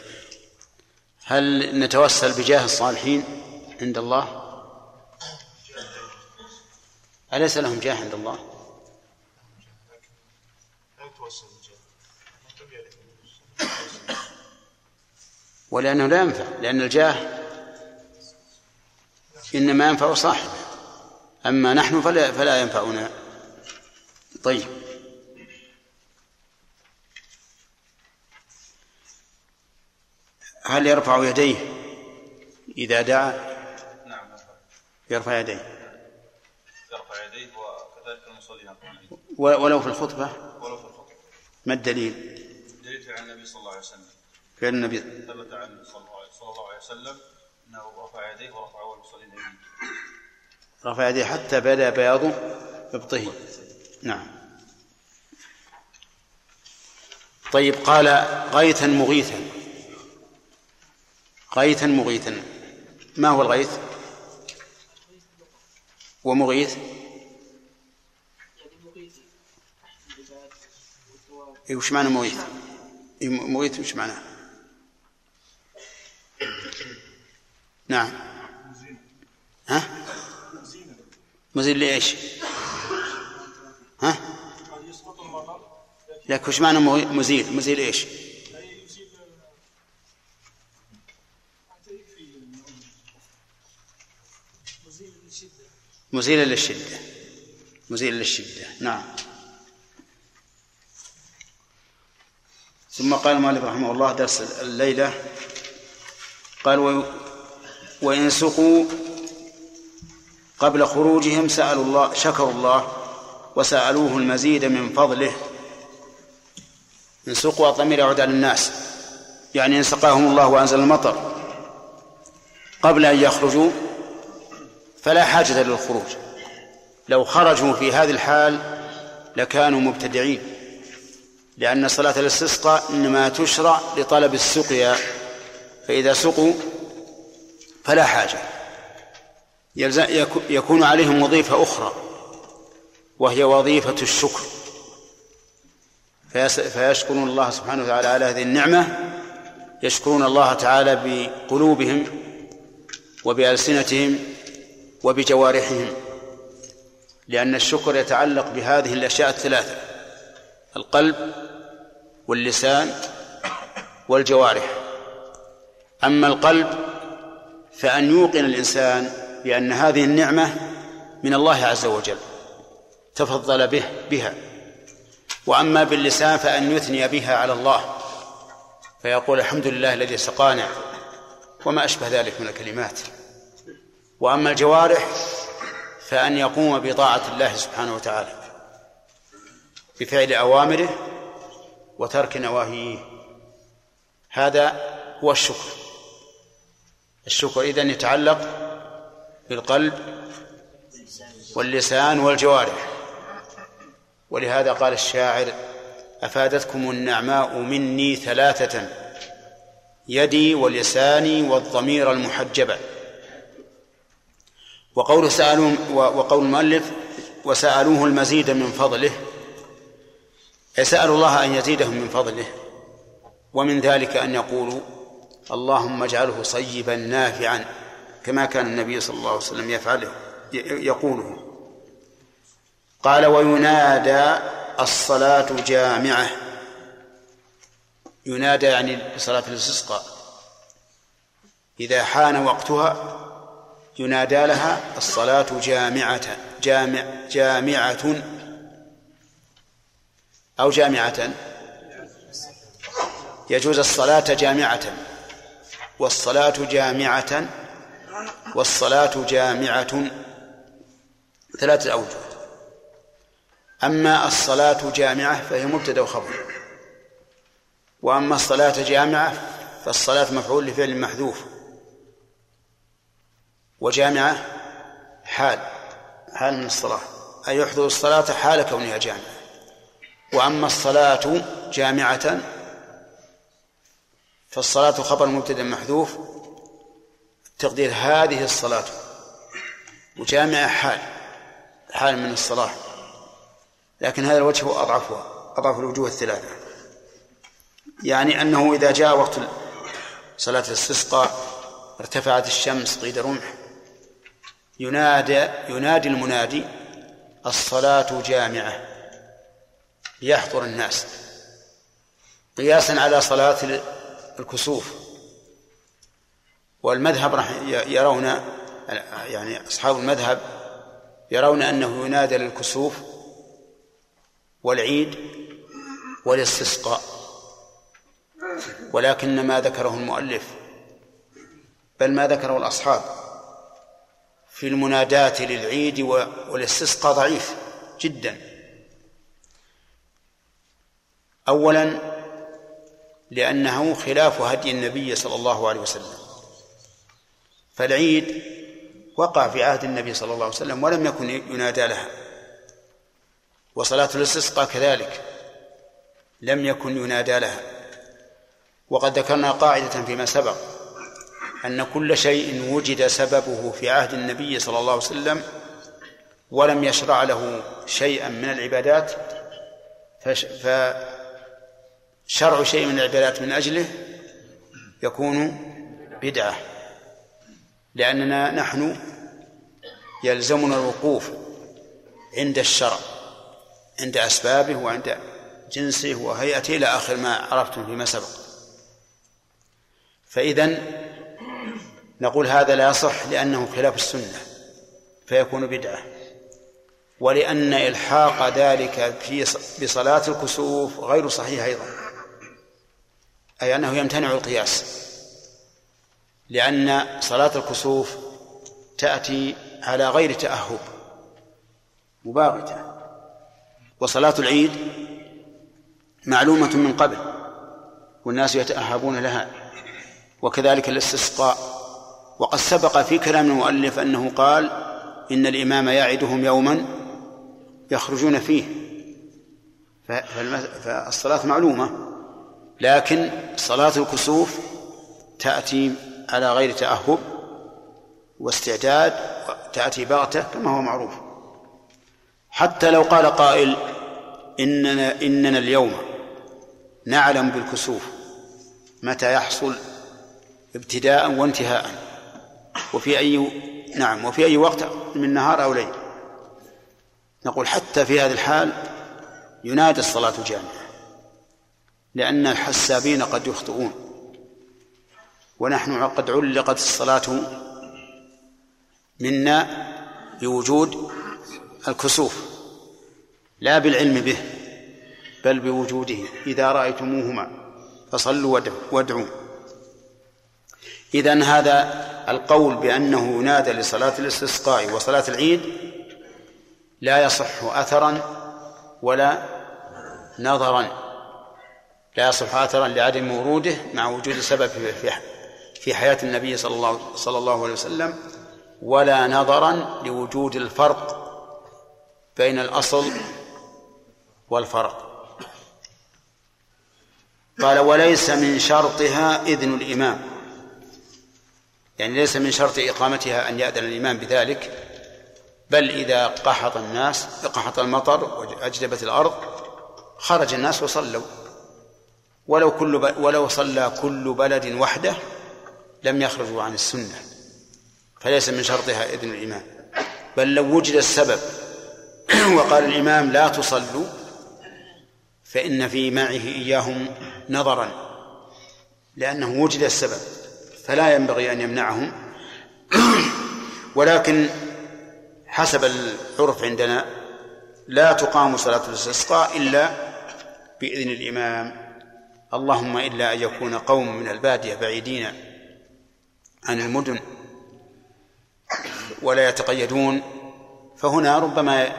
هل نتوسل بجاه الصالحين عند الله؟ أليس لهم جاه عند الله؟ ولأنه لا ينفع لأن الجاه إنما ينفع صاحبه. أما نحن فلا فلا ينفعنا. طيب. هل يرفع يديه إذا دعا؟ نعم. يرفع يرفع يديه يرفع يديه وكذلك المصلي يرفع يديه و- ولو في الخطبة؟ ولو في الخطبة. ما الدليل؟ دليل عن النبي صلى الله عليه وسلم. فعل النبي ثبت عن صلى الله عليه- وسلم أنه رفع يديه ورفع اول المصلين رفع يديه حتى بدا بياض ابطه نعم. طيب قال غيثا مغيثا. غيثا مغيثا. ما هو الغيث؟ ومغيث يعني مغيث العباد والثواب إيه وش معنى مغيث إيه مغيث وش معناه؟ نعم. ها؟ مزيل لإيش؟ ها؟ لك وش معنى مزيل مزيل إيش مزيل للشدة. مزيل للشدة. نعم. ثم قال المؤلف رحمه الله درس الليلة. قال وإن سقوا قبل خروجهم سألوا الله شكروا الله وسألوه المزيد من فضله. إن سقوا الضمير يعود على الناس. يعني إن سقاهم الله وأنزل المطر. قبل أن يخرجوا فلا حاجة للخروج. لو خرجوا في هذه الحال لكانوا مبتدعين. لأن صلاة الاستسقاء إنما تشرع لطلب السقيا فإذا سقوا فلا حاجة. يكون عليهم وظيفة أخرى وهي وظيفة الشكر. فيشكرون الله سبحانه وتعالى على هذه النعمة يشكرون الله تعالى بقلوبهم وبألسنتهم وبجوارحهم لأن الشكر يتعلق بهذه الأشياء الثلاثة القلب واللسان والجوارح. أما القلب فأن يوقن الإنسان بأن هذه النعمة من الله عز وجل تفضل به بها. وأما باللسان فأن يثني بها على الله فيقول الحمد لله الذي سقانا وما أشبه ذلك من الكلمات. وأما الجوارح فأن يقوم بطاعة الله سبحانه وتعالى بفعل أوامره وترك نواهيه. هذا هو الشكر. الشكر إذن يتعلق بالقلب واللسان والجوارح. ولهذا قال الشاعر أفادتكم النعماء مني ثلاثة يدي ولساني والضمير المحجبة وقول سألوا وقول المؤلف وسألوه المزيد من فضله. أي سألوا الله أن يزيدهم من فضله ومن ذلك أن يقولوا اللهم اجعله صيبا نافعا كما كان النبي صلى الله عليه وسلم يفعله يقوله. قال وينادى الصلاة جامعة. ينادى يعني بصلاة الاستسقاء. إذا حان وقتها ينادى لها الصلاة جامعة جامع جامعة أو جامعة؟ يجوز الصلاة جامعة. والصلاة جامعة. والصلاة جامعة. ثلاثة أوجه. أما الصلاة جامعة فهي مبتدأ وخبر. وأما الصلاة جامعة فالصلاة مفعول لفعل محذوف. وجامعة حال حال من الصلاة. أي يحضر الصلاة حال كونها جامعة. وأما الصلاة جامعة فالصلاة خبر مبتدأ محذوف تقدير هذه الصلاة. وجامعة حال حال من الصلاة. لكن هذا الوجه هو أضعفها أضعف الوجوه الثلاثة. يعني أنه إذا جاء وقت صلاة الاستسقاء ارتفعت الشمس قيد رمح ينادى ينادي المنادي الصلاة جامعة. ليحضر الناس قياسا على صلاة الكسوف. والمذهب راح يرون يعني أصحاب المذهب يرون أنه ينادى للكسوف والعيد والاستسقاء ولكن ما ذكره المؤلف بل ما ذكره الأصحاب في المناداة للعيد والاستسقاء ضعيف جدا. أولا لأنه خلاف هدي النبي صلى الله عليه وسلم. فالعيد وقع في عهد النبي صلى الله عليه وسلم ولم يكن ينادى لها. وصلاة الاستسقاء كذلك لم يكن ينادى لها. وقد ذكرنا قاعدة فيما سبق أن كل شيء وجد سببه في عهد النبي صلى الله عليه وسلم ولم يشرع له شيئا من العبادات فشرع شيء من العبادات من أجله يكون بدعة لأننا نحن يلزمنا الوقوف عند الشرع عند أسبابه وعند جنسه وهيئته إلى آخر ما عرفتم فيما سبق. فإذا نقول هذا لا يصح لأنه خلاف السنة فيكون بدعة. ولأن إلحاق ذلك في بصلاة الكسوف غير صحيح أيضا. أي أنه يمتنع القياس. لأن صلاة الكسوف تأتي على غير تأهب مباغتة. وصلاة العيد معلومة من قبل والناس يتأهبون لها. وكذلك الاستسقاء. وقد سبق في كلام المؤلف أنه قال إن الإمام يعدهم يوما يخرجون فيه. فالصلاة معلومة. لكن صلاة الكسوف تأتي على غير تأهب واستعداد تأتي بغتة كما هو معروف. حتى لو قال قائل إننا إننا اليوم نعلم بالكسوف متى يحصل ابتداء وانتهاء وفي أي نعم وفي أي وقت من نهار أو ليل. نقول حتى في هذه الحال ينادى الصلاة جامعة لأن الحسابين قد يخطئون. ونحن قد علقت الصلاة منا بوجود الكسوف لا بالعلم به بل بوجوده. إذا رأيتموهما فصلوا وادعوا. إذا هذا القول بأنه ينادى لصلاة الاستسقاء وصلاة العيد لا يصح أثرا ولا نظرا. لا يصح أثرا لعدم وروده مع وجود سبب في حياة النبي صلى الله صلى الله عليه وسلم ولا نظرا لوجود الفرق بين الأصل والفرق. قال وليس من شرطها إذن الإمام. يعني ليس من شرط إقامتها أن يأذن الإمام بذلك بل إذا قحط الناس قحط المطر وأجدبت الأرض خرج الناس وصلوا. ولو كل ولو صلى كل بلد وحده لم يخرجوا عن السنة فليس من شرطها إذن الإمام. بل لو وجد السبب وقال الإمام لا تصلوا فإن في معه إياهم نظرا لأنه وجد السبب فلا ينبغي أن يمنعهم. ولكن حسب العرف عندنا لا تقام صلاة الاستسقاء إلا بإذن الإمام. اللهم إلا أن يكون قوم من البادية بعيدين عن المدن ولا يتقيدون فهنا ربما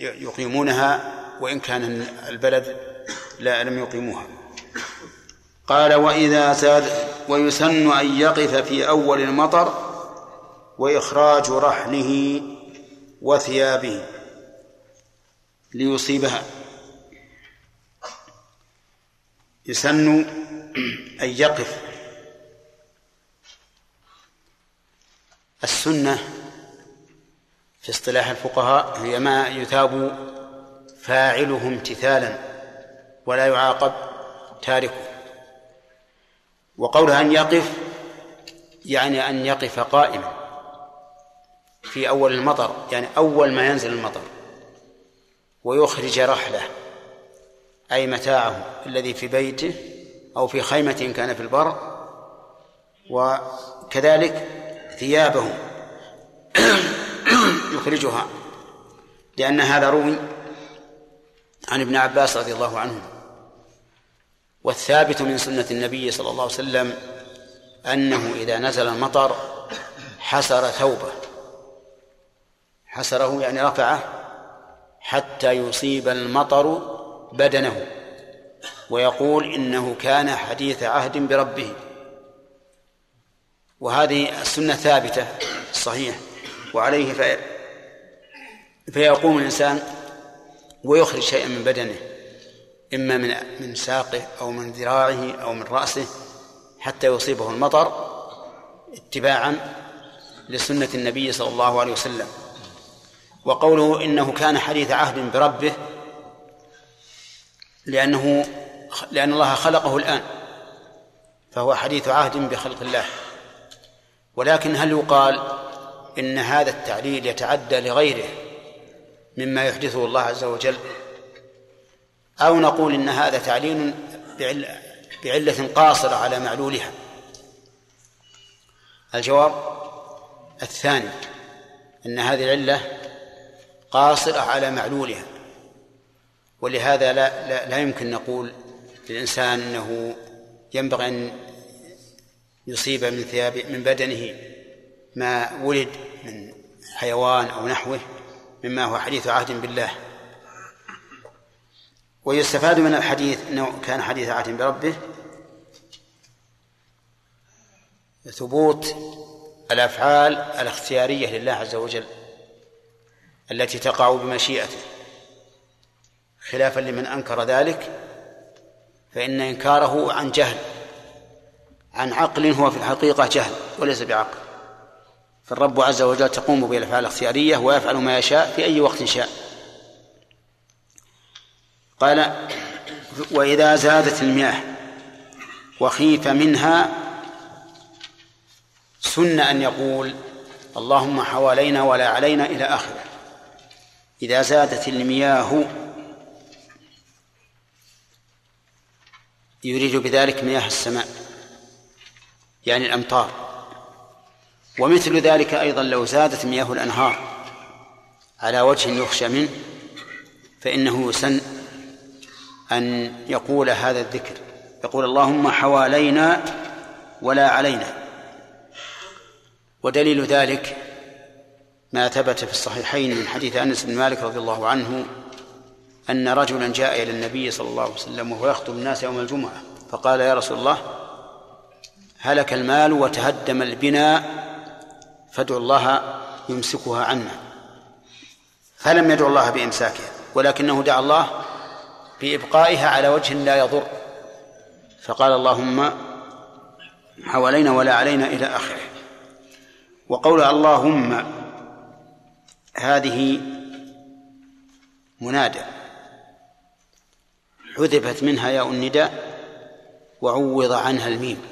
يقيمونها وإن كان البلد لا لم يقيموها. قال وإذا زاد ويسن أن يقف في أول المطر وإخراج رحله وثيابه ليصيبها. يسن أن يقف. السنة في اصطلاح الفقهاء هي ما يثاب فاعله امتثالا ولا يعاقب تاركه. وقولها أن يقف يعني أن يقف قائما في أول المطر يعني أول ما ينزل المطر ويخرج رحلة. أي متاعه الذي في بيته أو في خيمة كان في البر وكذلك ثيابه يخرجها لأن هذا روي عن ابن عباس رضي الله عنه. والثابت من سنة النبي صلى الله عليه وسلم أنه إذا نزل المطر حسر ثوبه. حسره يعني رفعه حتى يصيب المطر بدنه ويقول إنه كان حديث عهد بربه. وهذه السنة ثابتة صحيح وعليه في فيقوم الإنسان ويخرج شيئا من بدنه إما من من ساقه أو من ذراعه أو من رأسه حتى يصيبه المطر اتباعا لسنة النبي صلى الله عليه وسلم. وقوله إنه كان حديث عهد بربه لأنه لأن الله خلقه الآن فهو حديث عهد بخلق الله. ولكن هل يقال إن هذا التعليل يتعدى لغيره مما يحدثه الله عز وجل؟ أو نقول إن هذا تعليل بعلة قاصرة على معلولها؟ الجواب الثاني أن هذه العلة قاصرة على معلولها. ولهذا لا, لا, لا يمكن نقول للإنسان أنه ينبغي أن يصيب من ثياب من بدنه ما ولد من حيوان أو نحوه مما هو حديث عهد بالله. ويستفاد من الحديث أنه كان حديث عهد بربه ثبوت الأفعال الاختيارية لله عز وجل التي تقع بمشيئته. خلافا لمن أنكر ذلك فإن إنكاره عن جهل عن عقل هو في الحقيقة جهل وليس بعقل. فالرب عز وجل تقوم به الأفعال الاختيارية ويفعل ما يشاء في أي وقت شاء. قال وإذا زادت المياه وخيف منها سن أن يقول اللهم حوالينا ولا علينا إلى آخره. إذا زادت المياه يريد بذلك مياه السماء يعني الأمطار. ومثل ذلك أيضا لو زادت مياه الأنهار على وجه يخشى منه فإنه يسن أن يقول هذا الذكر. يقول اللهم حوالينا ولا علينا. ودليل ذلك ما ثبت في الصحيحين من حديث أنس بن مالك رضي الله عنه أن رجلا جاء إلى النبي صلى الله عليه وسلم وهو يخطب الناس يوم الجمعة فقال يا رسول الله هلك المال وتهدم البناء فادعوا الله يمسكها عنا. فلم يدعو الله بإمساكها ولكنه دعا الله بإبقائها على وجه لا يضر. فقال اللهم حوالينا ولا علينا إلى آخره. وقول اللهم هذه منادى. حذفت منها ياء النداء وعوض عنها الميم.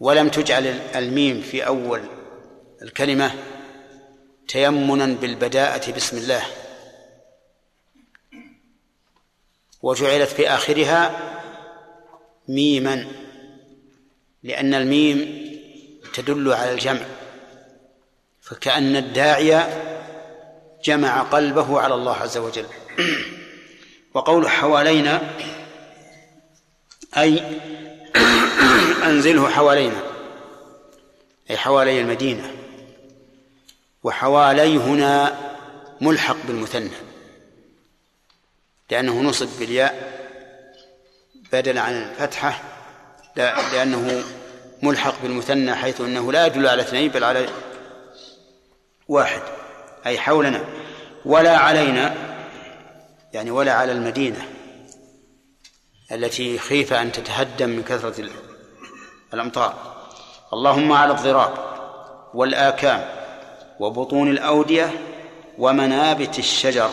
ولم تجعل الميم في أول الكلمة تيمنا بالبداءة بسم الله. وجعلت في آخرها ميما لأن الميم تدل على الجمع. فكأن الداعي جمع قلبه على الله عز وجل. وقول حوالينا أي أنزله حوالينا أي حوالي المدينة وحوالي هنا ملحق بالمثنى لأنه نصب بالياء بدلا عن الفتحة لأنه ملحق بالمثنى حيث أنه لا يدل على اثنين بل على واحد أي حولنا ولا علينا يعني ولا على المدينة التي خيف أن تتهدم من كثرة الأمطار. اللهم على الضراب والآكام وبطون الأودية ومنابت الشجر.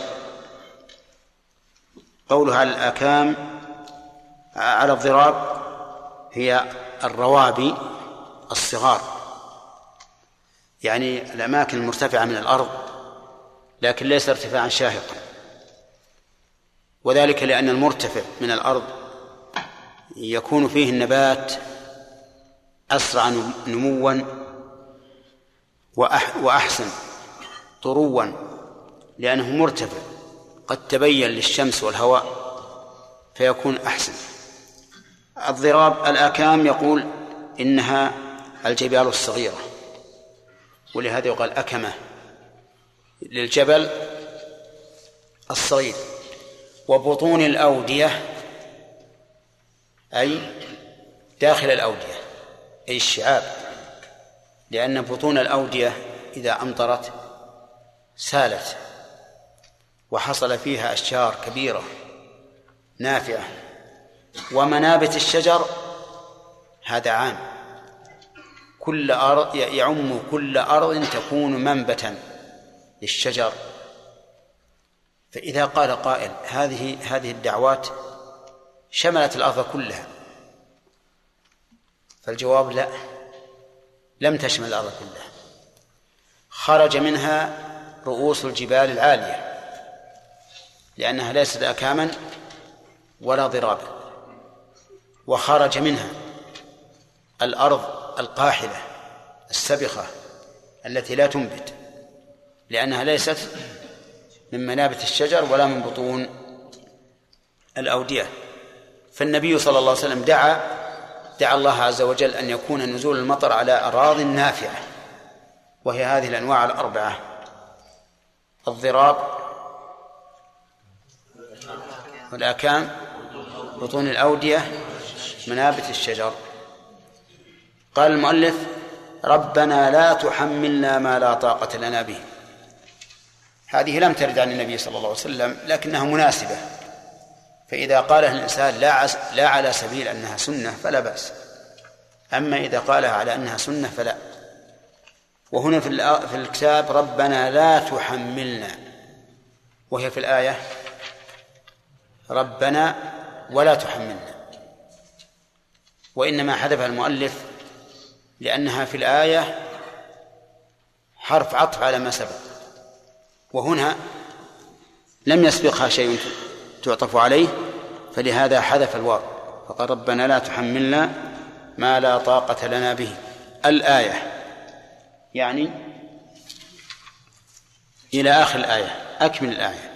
قولها على الآكام على الضراب هي الروابي الصغار. يعني الأماكن المرتفعة من الأرض لكن ليس ارتفاعا شاهقا. وذلك لأن المرتفع من الأرض يكون فيه النبات أسرع نموا وأحسن طروا لأنه مرتفع قد تبين للشمس والهواء فيكون أحسن. الضراب الآكام يقول إنها الجبال الصغيرة ولهذا يقال أكمة للجبل الصغير. وبطون الأودية أي داخل الأودية أي الشعاب. لأن بطون الأودية إذا أمطرت سالت وحصل فيها أشجار كبيرة نافعة ومنابت الشجر هذا عام. كل أرض يعم كل أرض تكون منبتا للشجر. فإذا قال قائل هذه هذه الدعوات شملت الأرض كلها فالجواب لا لم تشمل الأرض كلها. خرج منها رؤوس الجبال العالية لأنها ليست أكاما ولا ضرابا وخرج منها الأرض القاحلة السبخة التي لا تنبت لأنها ليست من منابت الشجر ولا من بطون الأودية. فالنبي صلى الله عليه وسلم دعا دعا الله عز وجل أن يكون نزول المطر على أراض نافعة وهي هذه الأنواع الأربعة. الضراب والآكام بطون الأودية منابت الشجر. قال المؤلف ربنا لا تحملنا ما لا طاقة لنا به. هذه لم ترد عن النبي صلى الله عليه وسلم لكنها مناسبة. فإذا قالها الإنسان لا عس لا على سبيل أنها سنة فلا بأس. أما إذا قالها على أنها سنة فلا. وهنا في في الكتاب ربنا لا تحملنا. وهي في الآية ربنا ولا تحملنا. وإنما حذفها المؤلف لأنها في الآية حرف عطف على ما سبق. وهنا لم يسبقها شيء تعطف عليه فلهذا حذف الواو فقال ربنا لا تحملنا ما لا طاقة لنا به. الآية يعني إلى آخر الآية أكمل الآية.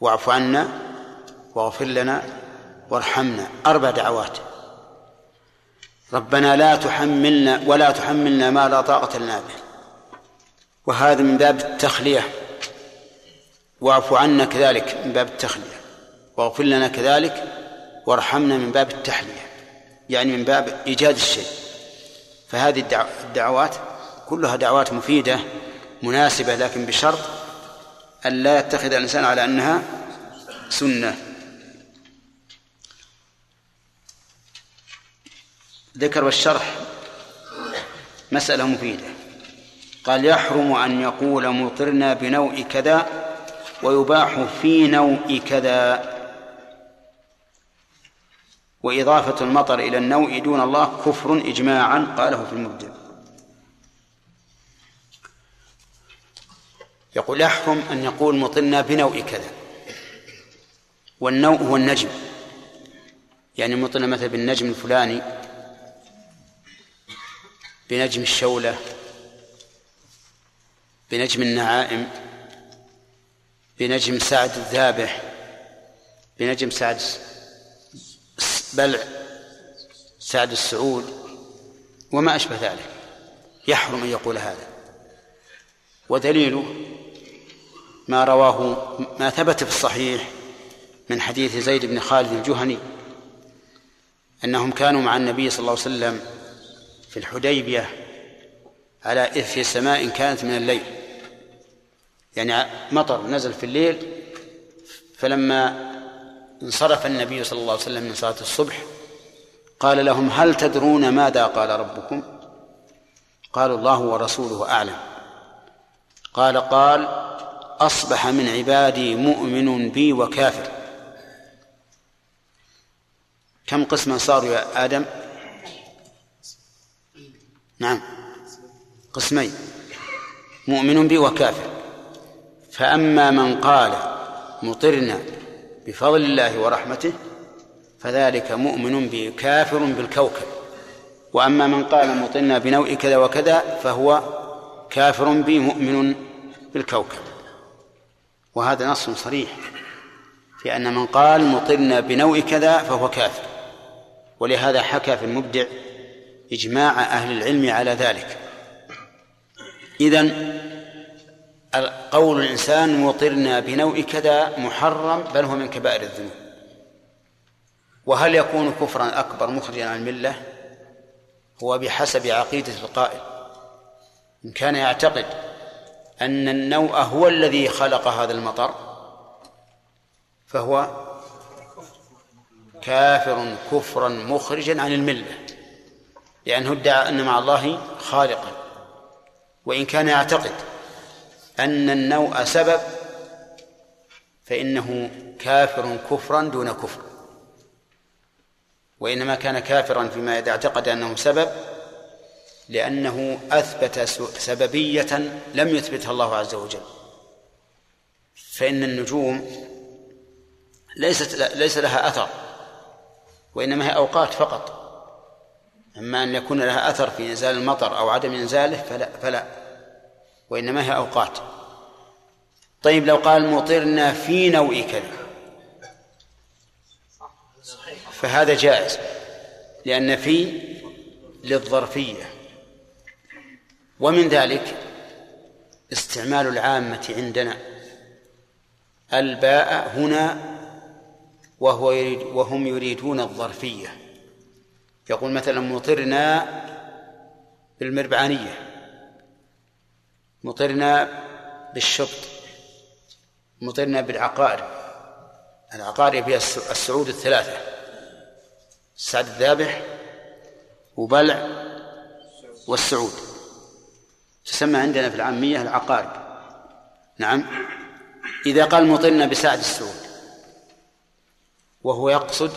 واعف عنا واغفر لنا وارحمنا. أربع دعوات. ربنا لا تحملنا ولا تحملنا ما لا طاقة لنا به. وهذا من باب التخلية. واعف عنا كذلك من باب التخلية. واغفر لنا كذلك وارحمنا من باب التحلية. يعني من باب إيجاد الشيء. فهذه الدعوات كلها دعوات مفيدة مناسبة لكن بشرط أن لا يتخذ الإنسان على أنها سنة. ذكر الشرح مسألة مفيدة. قال يحرم أن يقول مطرنا بنوء كذا ويباح في نوء كذا. وإضافة المطر إلى النوء دون الله كفر إجماعا قاله في المبدع يقول يحرم أن يقول مطرنا بنوء كذا. والنوء هو النجم. يعني مطرنا مثلا بالنجم الفلاني بنجم الشولة بنجم النعائم بنجم سعد الذابح بنجم سعد بلع سعد السعود وما أشبه ذلك. يحرم أن يقول هذا. ودليله ما رواه ما ثبت في الصحيح من حديث زيد بن خالد الجهني أنهم كانوا مع النبي صلى الله عليه وسلم في الحديبية على إثر سماء كانت من الليل. يعني مطر نزل في الليل فلما انصرف النبي صلى الله عليه وسلم من صلاة الصبح قال لهم هل تدرون ماذا قال ربكم؟ قالوا الله ورسوله أعلم. قال قال أصبح من عبادي مؤمن بي وكافر. كم قسما صاروا يا آدم؟ نعم قسمين مؤمن بي وكافر. فأما من قال مطرنا بفضل الله ورحمته فذلك مؤمن بي كافر بالكوكب. وأما من قال مطرنا بنوء كذا وكذا فهو كافر بي مؤمن بالكوكب. وهذا نص صريح في أن من قال مطرنا بنوء كذا فهو كافر. ولهذا حكى في المبدع إجماع أهل العلم على ذلك. إذن قول الإنسان مطرنا بنوء كذا محرم بل هو من كبائر الذنوب. وهل يكون كفرا أكبر مخرجا عن الملة؟ هو بحسب عقيدة القائل. إن كان يعتقد أن النوء هو الذي خلق هذا المطر فهو كافر كفرا مخرجا عن الملة لأنه ادعى أن مع الله خالقا. وإن كان يعتقد أن النوء سبب فإنه كافر كفرا دون كفر. وإنما كان كافرا فيما إذا اعتقد أنه سبب لأنه أثبت سببية لم يثبتها الله عز وجل. فإن النجوم ليست ليس لها أثر وإنما هي أوقات فقط. أما أن يكون لها أثر في إنزال المطر أو عدم إنزاله فلا فلا. وإنما هي أوقات. طيب لو قال مطرنا في نوء كذا فهذا جائز لأن في للظرفية. ومن ذلك استعمال العامة عندنا. الباء هنا وهو يريد وهم يريدون الظرفية. يقول مثلا مطرنا بالمربعانية مطرنا بالشط مطرنا بالعقارب. العقارب هي السعود الثلاثة. السعد الذابح وبلع والسعود. تسمى عندنا في العامية العقارب. نعم. إذا قال مطرنا بسعد السعود وهو يقصد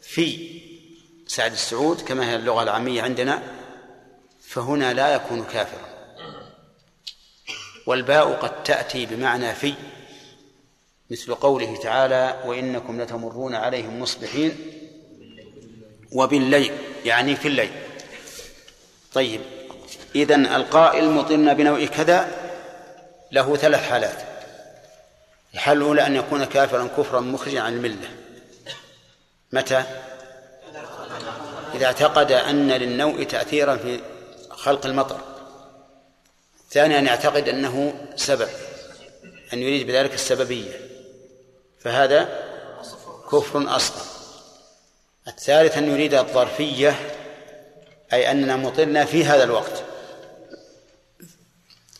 في سعد السعود كما هي اللغة العامية عندنا فهنا لا يكون كافرا. والباء قد تأتي بمعنى في. مثل قوله تعالى وإنكم لتمرون عليهم مصبحين وبالليل يعني في الليل. طيب إذن القائل مطرنا بنوع كذا له ثلاث حالات. الحالة الأولى أن يكون كافرا كفرا مخرجا عن الملة. متى؟ إذا اعتقد أن للنوء تأثيرا في خلق المطر. ثانيا أن يعتقد أنه سبب أن يريد بذلك السببية. فهذا كفر أصغر. الثالث أن يريد الظرفية أي أننا مطرنا في هذا الوقت.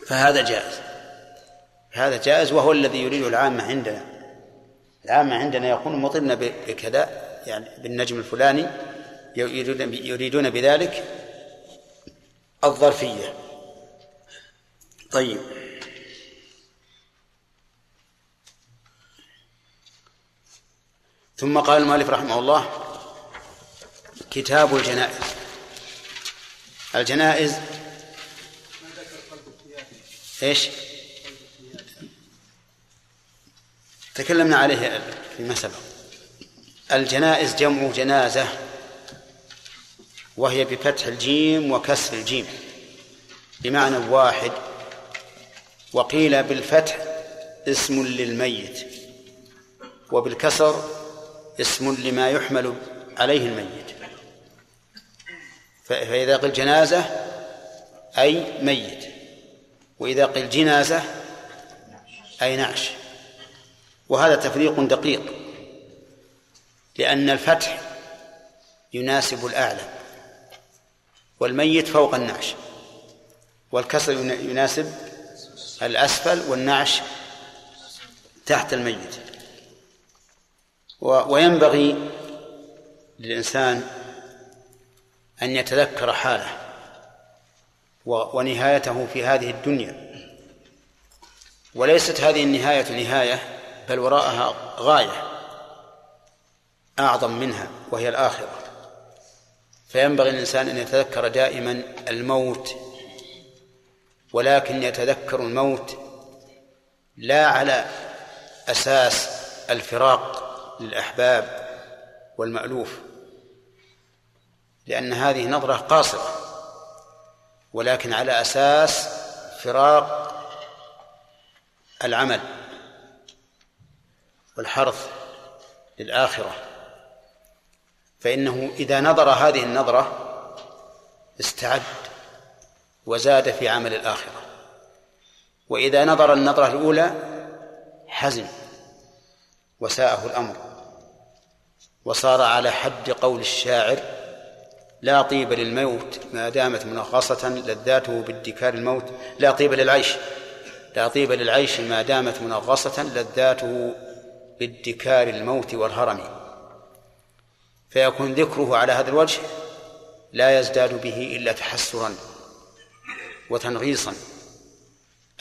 فهذا جائز. هذا جائز وهو الذي يريده العامة عندنا. العامة عندنا يقول مطرنا بكذا يعني بالنجم الفلاني يريدون بذلك الظرفية. طيب. ثم قال المؤلف رحمه الله كتاب الجنائز. الجنائز إيش؟ تكلمنا عليه فيما سبق الجنائز جمع جنازة وهي بفتح الجيم وكسر الجيم. بمعنى واحد وقيل بالفتح اسم للميت وبالكسر اسم لما يحمل عليه الميت. فإذا قل جنازة أي ميت. وإذا قل جنازة أي نعش. وهذا تفريق دقيق لأن الفتح يناسب الأعلى والميت فوق النعش والكسر يناسب الأسفل والنعش تحت الميت. وينبغي للإنسان أن يتذكر حاله ونهايته في هذه الدنيا. وليست هذه النهاية نهاية بل وراءها غاية أعظم منها وهي الآخرة. فينبغي الإنسان أن يتذكر دائما الموت ولكن يتذكر الموت لا على أساس الفراق للأحباب والمألوف لأن هذه نظرة قاصرة ولكن على أساس فراق العمل والحرث للآخرة. فإنه إذا نظر هذه النظرة استعد وزاد في عمل الآخرة. وإذا نظر النظرة الأولى حزن وساءه الأمر. وصار على حد قول الشاعر لا طيب للموت ما دامت منغصة لذاته بادكار الموت. لا طيب للعيش لا طيب للعيش ما دامت منغصة لذاته بادكار الموت والهرم. فيكون ذكره على هذا الوجه لا يزداد به إلا تحسرا وتنغيصا.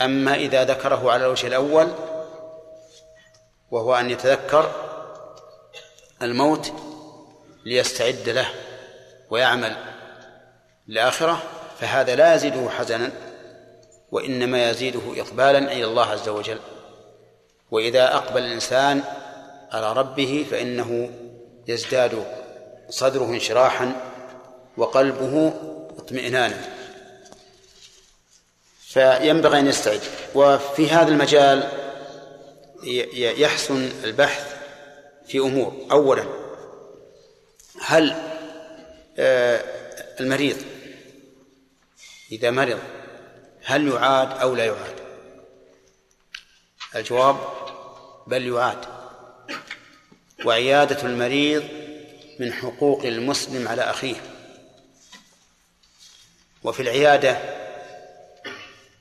أما إذا ذكره على الوجه الأول وهو أن يتذكر الموت ليستعد له ويعمل الآخرة فهذا لا يزيده حزنا وإنما يزيده إقبالا إلى الله عز وجل. وإذا أقبل الإنسان على ربه فإنه يزداد صدره انشراحا وقلبه اطمئنانا. فينبغي أن يستعد. وفي هذا المجال يحسن البحث في أمور. أولا هل آه، المريض إذا مرض هل يعاد أو لا يعاد؟ الجواب بل يعاد. وعيادة المريض من حقوق المسلم على أخيه. وفي العيادة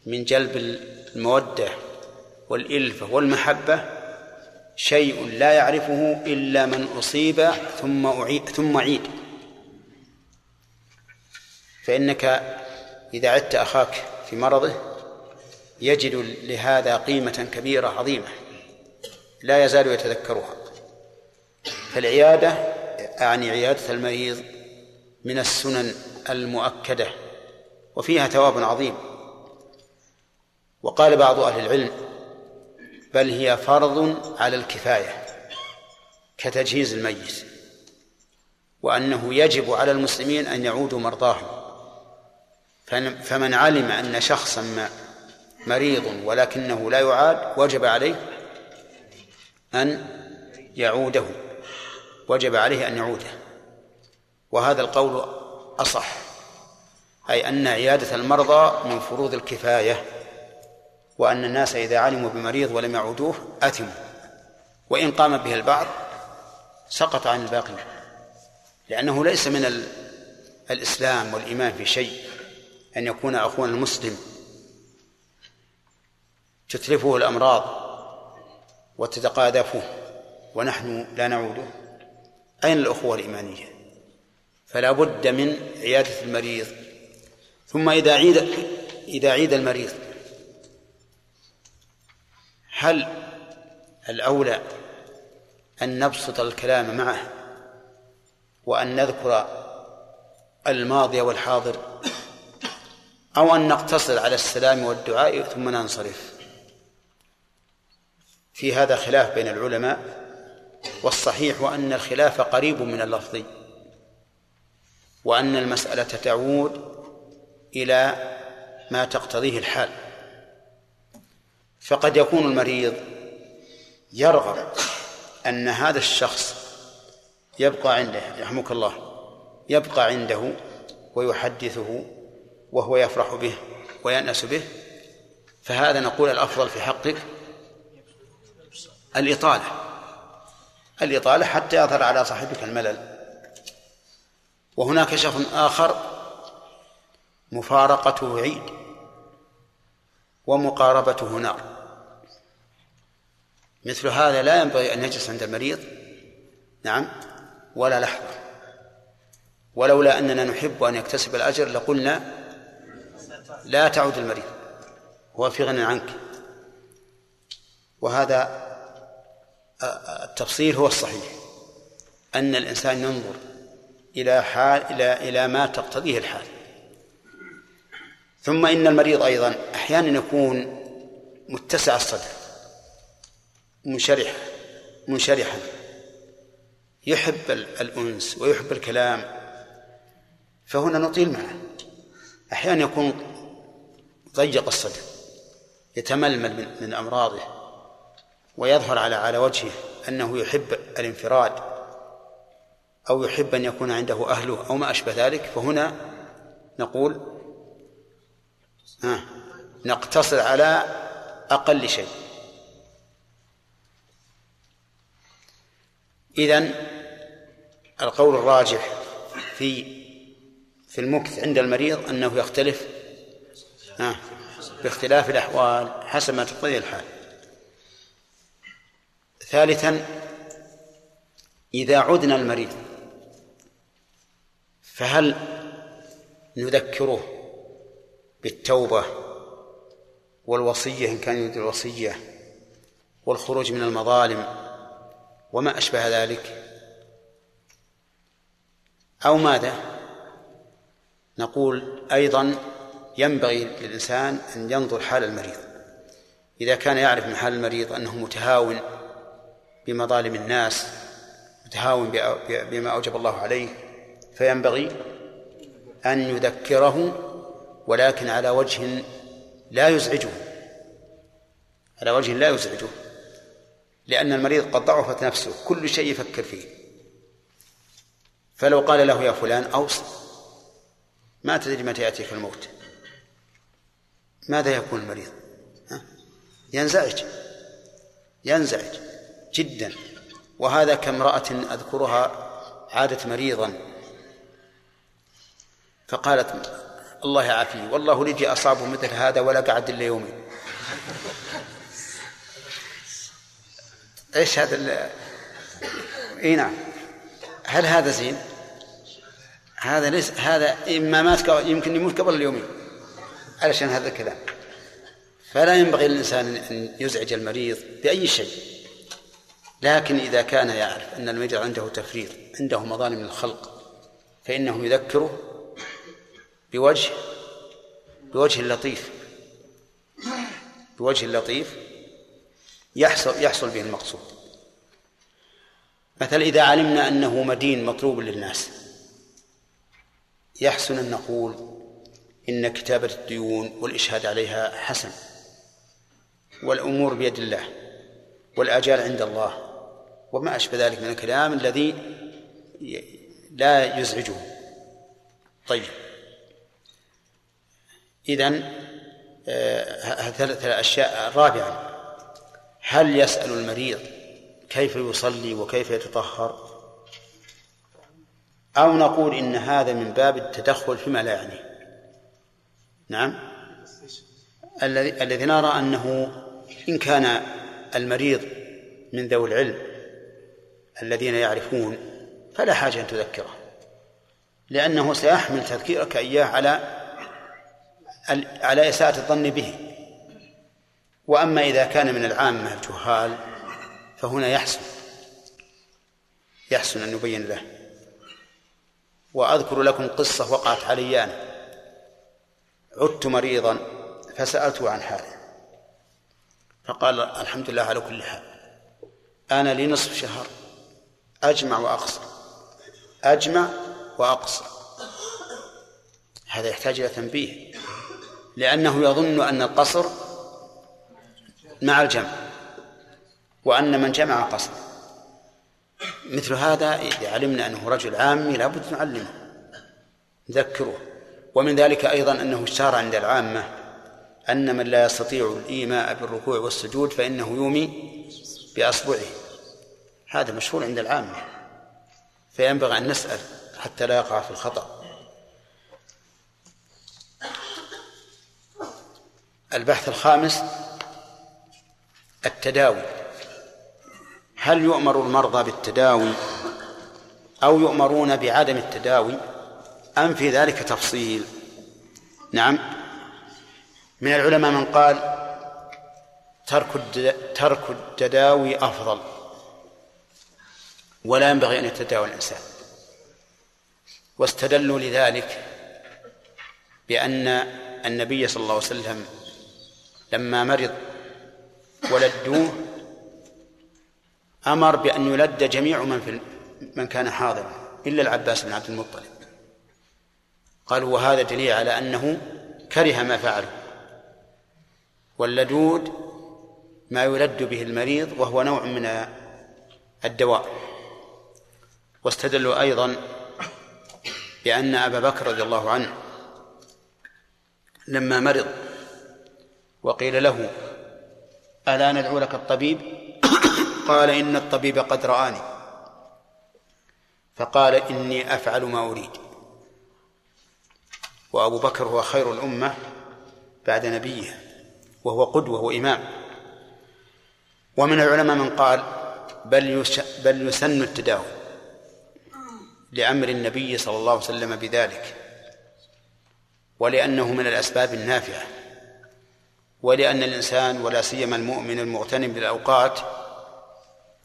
من جلب المودة والإلفة والمحبة شيء لا يعرفه إلا من أصيب ثم أعيد ثم عيد. فإنك إذا عدت أخاك في مرضه يجد لهذا قيمة كبيرة عظيمة لا يزال يتذكرها. فالعيادة أعني عيادة المريض من السنن المؤكدة وفيها ثواب عظيم. وقال بعض أهل العلم بل هي فرض على الكفاية كتجهيز الميت وأنه يجب على المسلمين أن يعودوا مرضاهم. فمن علم أن شخصا ما مريض ولكنه لا يعاد وجب عليه أن يعوده وجب عليه أن يعوده. وهذا القول أصح أي أن عيادة المرضى من فروض الكفاية. وأن الناس إذا علموا بمريض ولم يعودوه أثموا. وإن قام به البعض سقط عن الباقي. لأنه ليس من الإسلام والإيمان في شيء أن يكون أخونا المسلم تتلفه الأمراض وتتقاذفه ونحن لا نعوده. أين الأخوة الإيمانية؟ فلا بد من عيادة المريض. ثم إذا عيد إذا عيد المريض هل الأولى أن نبسط الكلام معه وأن نذكر الماضي والحاضر أو أن نقتصر على السلام والدعاء ثم ننصرف؟ في هذا خلاف بين العلماء والصحيح وأن الخلاف قريب من اللفظ وأن المسألة تعود إلى ما تقتضيه الحال. فقد يكون المريض يرغب أن هذا الشخص يبقى عنده يرحمك الله يبقى عنده ويحدثه وهو يفرح به ويأنس به فهذا نقول الأفضل في حقك الإطالة. الإطالة حتى يظهر على صاحبك الملل. وهناك شخص آخر مفارقته عيد ومقاربته نار. مثل هذا لا ينبغي أن يجلس عند المريض نعم ولا لحظة. ولولا أننا نحب أن يكتسب الأجر لقلنا لا تعود المريض. هو في غنى عنك. وهذا التفصيل هو الصحيح. أن الإنسان ينظر إلى حال إلى إلى ما تقتضيه الحال. ثم إن المريض أيضا أحيانا يكون متسع الصدر. منشرح منشرحا. يحب الأنس ويحب الكلام فهنا نطيل معه. أحيانا يكون ضيق الصدر يتململ من أمراضه ويظهر على على وجهه أنه يحب الانفراد أو يحب أن يكون عنده أهله أو ما أشبه ذلك. فهنا نقول نقتصر على أقل شيء. إذن القول الراجح في في المكث عند المريض أنه يختلف ها باختلاف الأحوال حسب ما تقتضي الحال. ثالثا إذا عدنا المريض فهل نذكره بالتوبة والوصية إن كان يريد الوصية والخروج من المظالم وما أشبه ذلك. أو ماذا؟ نقول أيضا ينبغي للإنسان أن ينظر حال المريض. إذا كان يعرف من حال المريض أنه متهاون بمظالم الناس متهاون بما أوجب الله عليه فينبغي أن يذكره ولكن على وجه لا يزعجه. على وجه لا يزعجه. لأن المريض قد ضعفت نفسه كل شيء يفكر فيه. فلو قال له يا فلان أوص ما تدري متى يأتيك الموت. ماذا يكون المريض؟ ينزعج. ينزعج جدا. وهذا كامرأة أذكرها عادت مريضا. فقالت الله يعافيه والله لجي أصابه مثل هذا ولا قعد إلا يومين. إيش هذا ال... إي نعم. هل هذا زين؟ هذا ليس هذا إما مات يمكن يموت قبل اليومين. علشان هذا الكلام فلا ينبغي للإنسان ان يزعج المريض بأي شيء. لكن إذا كان يعرف أن المريض عنده تفريط عنده مظالم الخلق فإنه يذكره بوجه بوجه لطيف. بوجه لطيف. يحصل يحصل به المقصود. مثلا إذا علمنا أنه مدين مطلوب للناس يحسن أن نقول إن كتابة الديون والإشهاد عليها حسن والأمور بيد الله والآجال عند الله وما أشبه ذلك من الكلام الذي لا يزعجه. طيب. إذن آه، ثلاث أشياء رابعا هل يسأل المريض كيف يصلي وكيف يتطهر؟ أو نقول إن هذا من باب التدخل فيما لا يعنيه. نعم؟ الذي الذي نرى أنه إن كان المريض من ذوي العلم الذين يعرفون فلا حاجة أن تذكره. لأنه سيحمل تذكيرك إياه على على إساءة الظن به. وأما إذا كان من العامة الجهال فهنا يحسن. يحسن أن يبين له. وأذكر لكم قصة وقعت علي أنا عدت مريضا فسألته عن حاله. فقال الحمد لله على كل حال. أنا لي نصف شهر. أجمع وأقصر. أجمع وأقصر. هذا يحتاج إلى تنبيه. لأنه يظن أن القصر مع الجمع وأن من جمع قصر مثل هذا إذا علمنا أنه رجل عامي لابد نعلمه نذكره. ومن ذلك أيضا أنه اشتهر عند العامة أن من لا يستطيع الإيماء بالركوع والسجود فإنه يومي بأصبعه. هذا مشهور عند العامة فينبغي أن نسأل حتى لا يقع في الخطأ. البحث الخامس التداوي. هل يؤمر المرضى بالتداوي أو يؤمرون بعدم التداوي؟ أم في ذلك تفصيل؟ نعم. من العلماء من قال ترك ترك التداوي أفضل ولا ينبغي أن يتداوى الإنسان. واستدلوا لذلك بأن النبي صلى الله عليه وسلم لما مرض ولدوه أمر بأن يلد جميع من في من كان حاضرا إلا العباس بن عبد المطلب. قالوا وهذا دليل على أنه كره ما فعله. واللدود ما يلد به المريض وهو نوع من الدواء. واستدلوا أيضا بأن أبا بكر رضي الله عنه لما مرض وقيل له ألا ندعو لك الطبيب؟ قال إن الطبيب قد رآني. فقال إني أفعل ما أريد. وأبو بكر هو خير الأمة بعد نبيه وهو قدوة وإمام ومن العلماء من قال بل بل يسن التداوي لأمر النبي صلى الله عليه وسلم بذلك ولأنه من الأسباب النافعة. ولأن الإنسان ولا سيما المؤمن المغتنم بالأوقات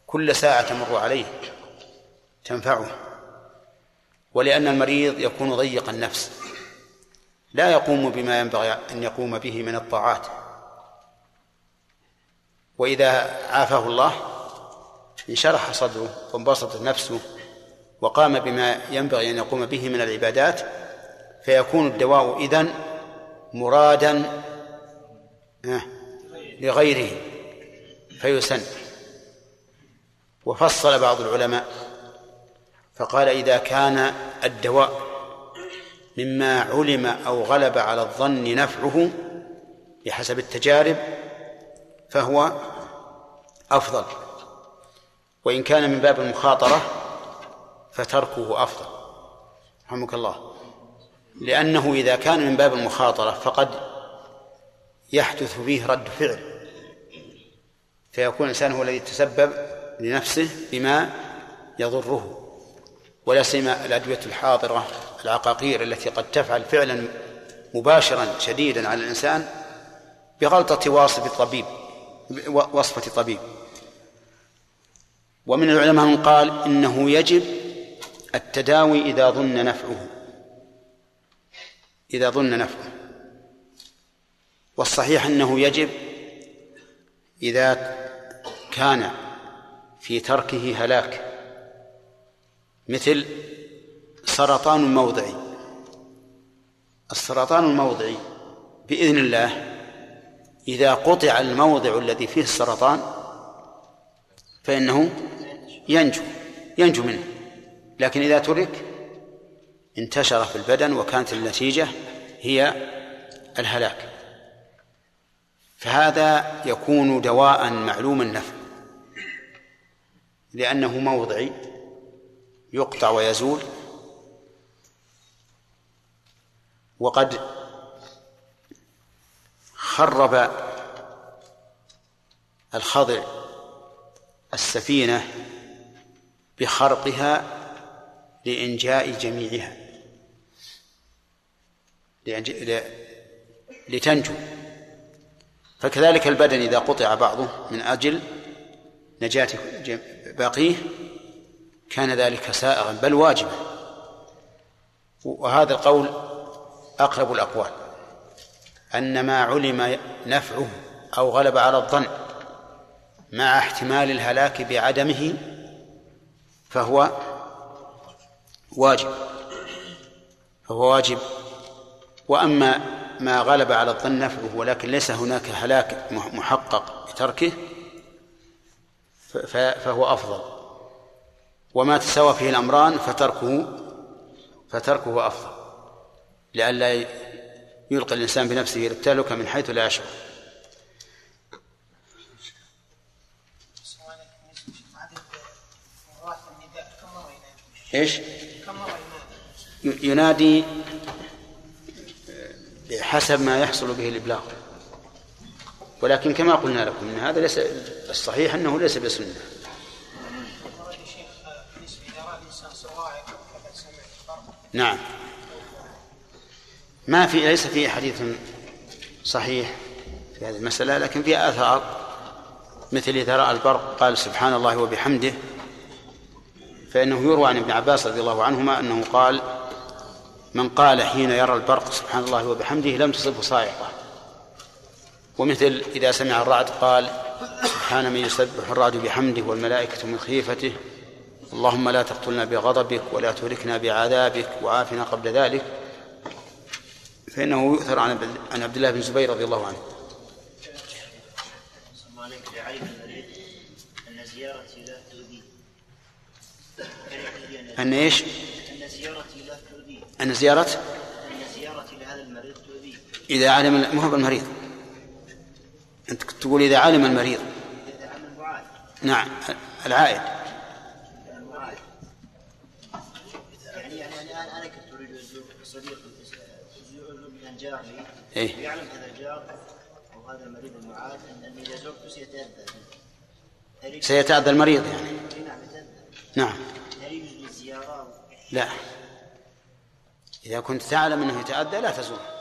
كل ساعة تمر عليه تنفعه. ولأن المريض يكون ضيق النفس لا يقوم بما ينبغي أن يقوم به من الطاعات. وإذا عافاه الله انشرح صدره وانبسطت نفسه وقام بما ينبغي أن يقوم به من العبادات فيكون الدواء إذن مرادا لغيره. فيسن. وفصل بعض العلماء. فقال إذا كان الدواء مما علم أو غلب على الظن نفعه بحسب التجارب فهو أفضل. وإن كان من باب المخاطرة فتركه أفضل. رحمك الله. لأنه إذا كان من باب المخاطرة فقد يحدث فيه رد فعل. فيكون الإنسان هو الذي تسبب لنفسه بما يضره ولا سيما الأدوية الحاضرة العقاقير التي قد تفعل فعلا مباشرا شديدا على الإنسان بغلطة واصف طبيب وصفة طبيب ومن العلماء من قال إنه يجب التداوي إذا ظن نفعه إذا ظن نفعه. والصحيح أنه يجب إذا كان في تركه هلاك مثل سرطان موضعي. السرطان الموضعي بإذن الله إذا قطع الموضع الذي فيه السرطان فإنه ينجو ينجو منه. لكن إذا ترك انتشر في البدن وكانت النتيجة هي الهلاك. فهذا يكون دواء معلوم النفع لأنه موضعي يقطع ويزول وقد خرب الخضر السفينة بخرقها لإنجاء جميعها لتنجو. فكذلك البدن إذا قطع بعضه من أجل نجاة باقيه كان ذلك سائغا بل واجبا. وهذا القول أقرب الأقوال أن ما علم نفعه أو غلب على الظن مع احتمال الهلاك بعدمه فهو واجب فهو واجب. وأما ما غلب على الظن نفعه ولكن ليس هناك هلاك محقق بتركه فهو أفضل. وما تساوى فيه الأمران فتركه فتركه أفضل. لئلا يلقي الإنسان بنفسه التهلكة من حيث لا يشعر. إيش؟ ينادي بحسب ما يحصل به الإبلاغ. ولكن كما قلنا لكم إن هذا ليس الصحيح أنه ليس بسنة. نعم. ما في ليس في حديث صحيح في هذه المسألة لكن في آثار مثل إذا رأى البرق قال سبحان الله وبحمده فإنه يروى عن ابن عباس رضي الله عنهما أنه قال من قال حين يرى البرق سبحان الله وبحمده لم تصبه صاعقة ومثل إذا سمع الرعد قال سبحان من يسبح الرعد بحمده والملائكة من خيفته اللهم لا تقتلنا بغضبك ولا تهلكنا بعذابك وعافنا قبل ذلك فإنه يؤثر عن عن عبد الله بن الزبير رضي الله عنه. أن إيش؟ أن زيارتي لا تؤذي. أن زيارة؟ أن زيارتي لهذا المريض تؤذي. إذا علم ما هو المريض. أنت تقول إذا علم المريض. إذا علم المعاد. نعم العائد. يعني يعني أنا كنت اريد صديق من جار لي إيه؟ يعلم هذا الجار أو هذا المريض المعاد اني اذا زرته سيتأذى سيتاذى المريض يعني نعم نعم هل يجوز الزيارة لا إذا كنت تعلم أنه يتأذى لا تزور.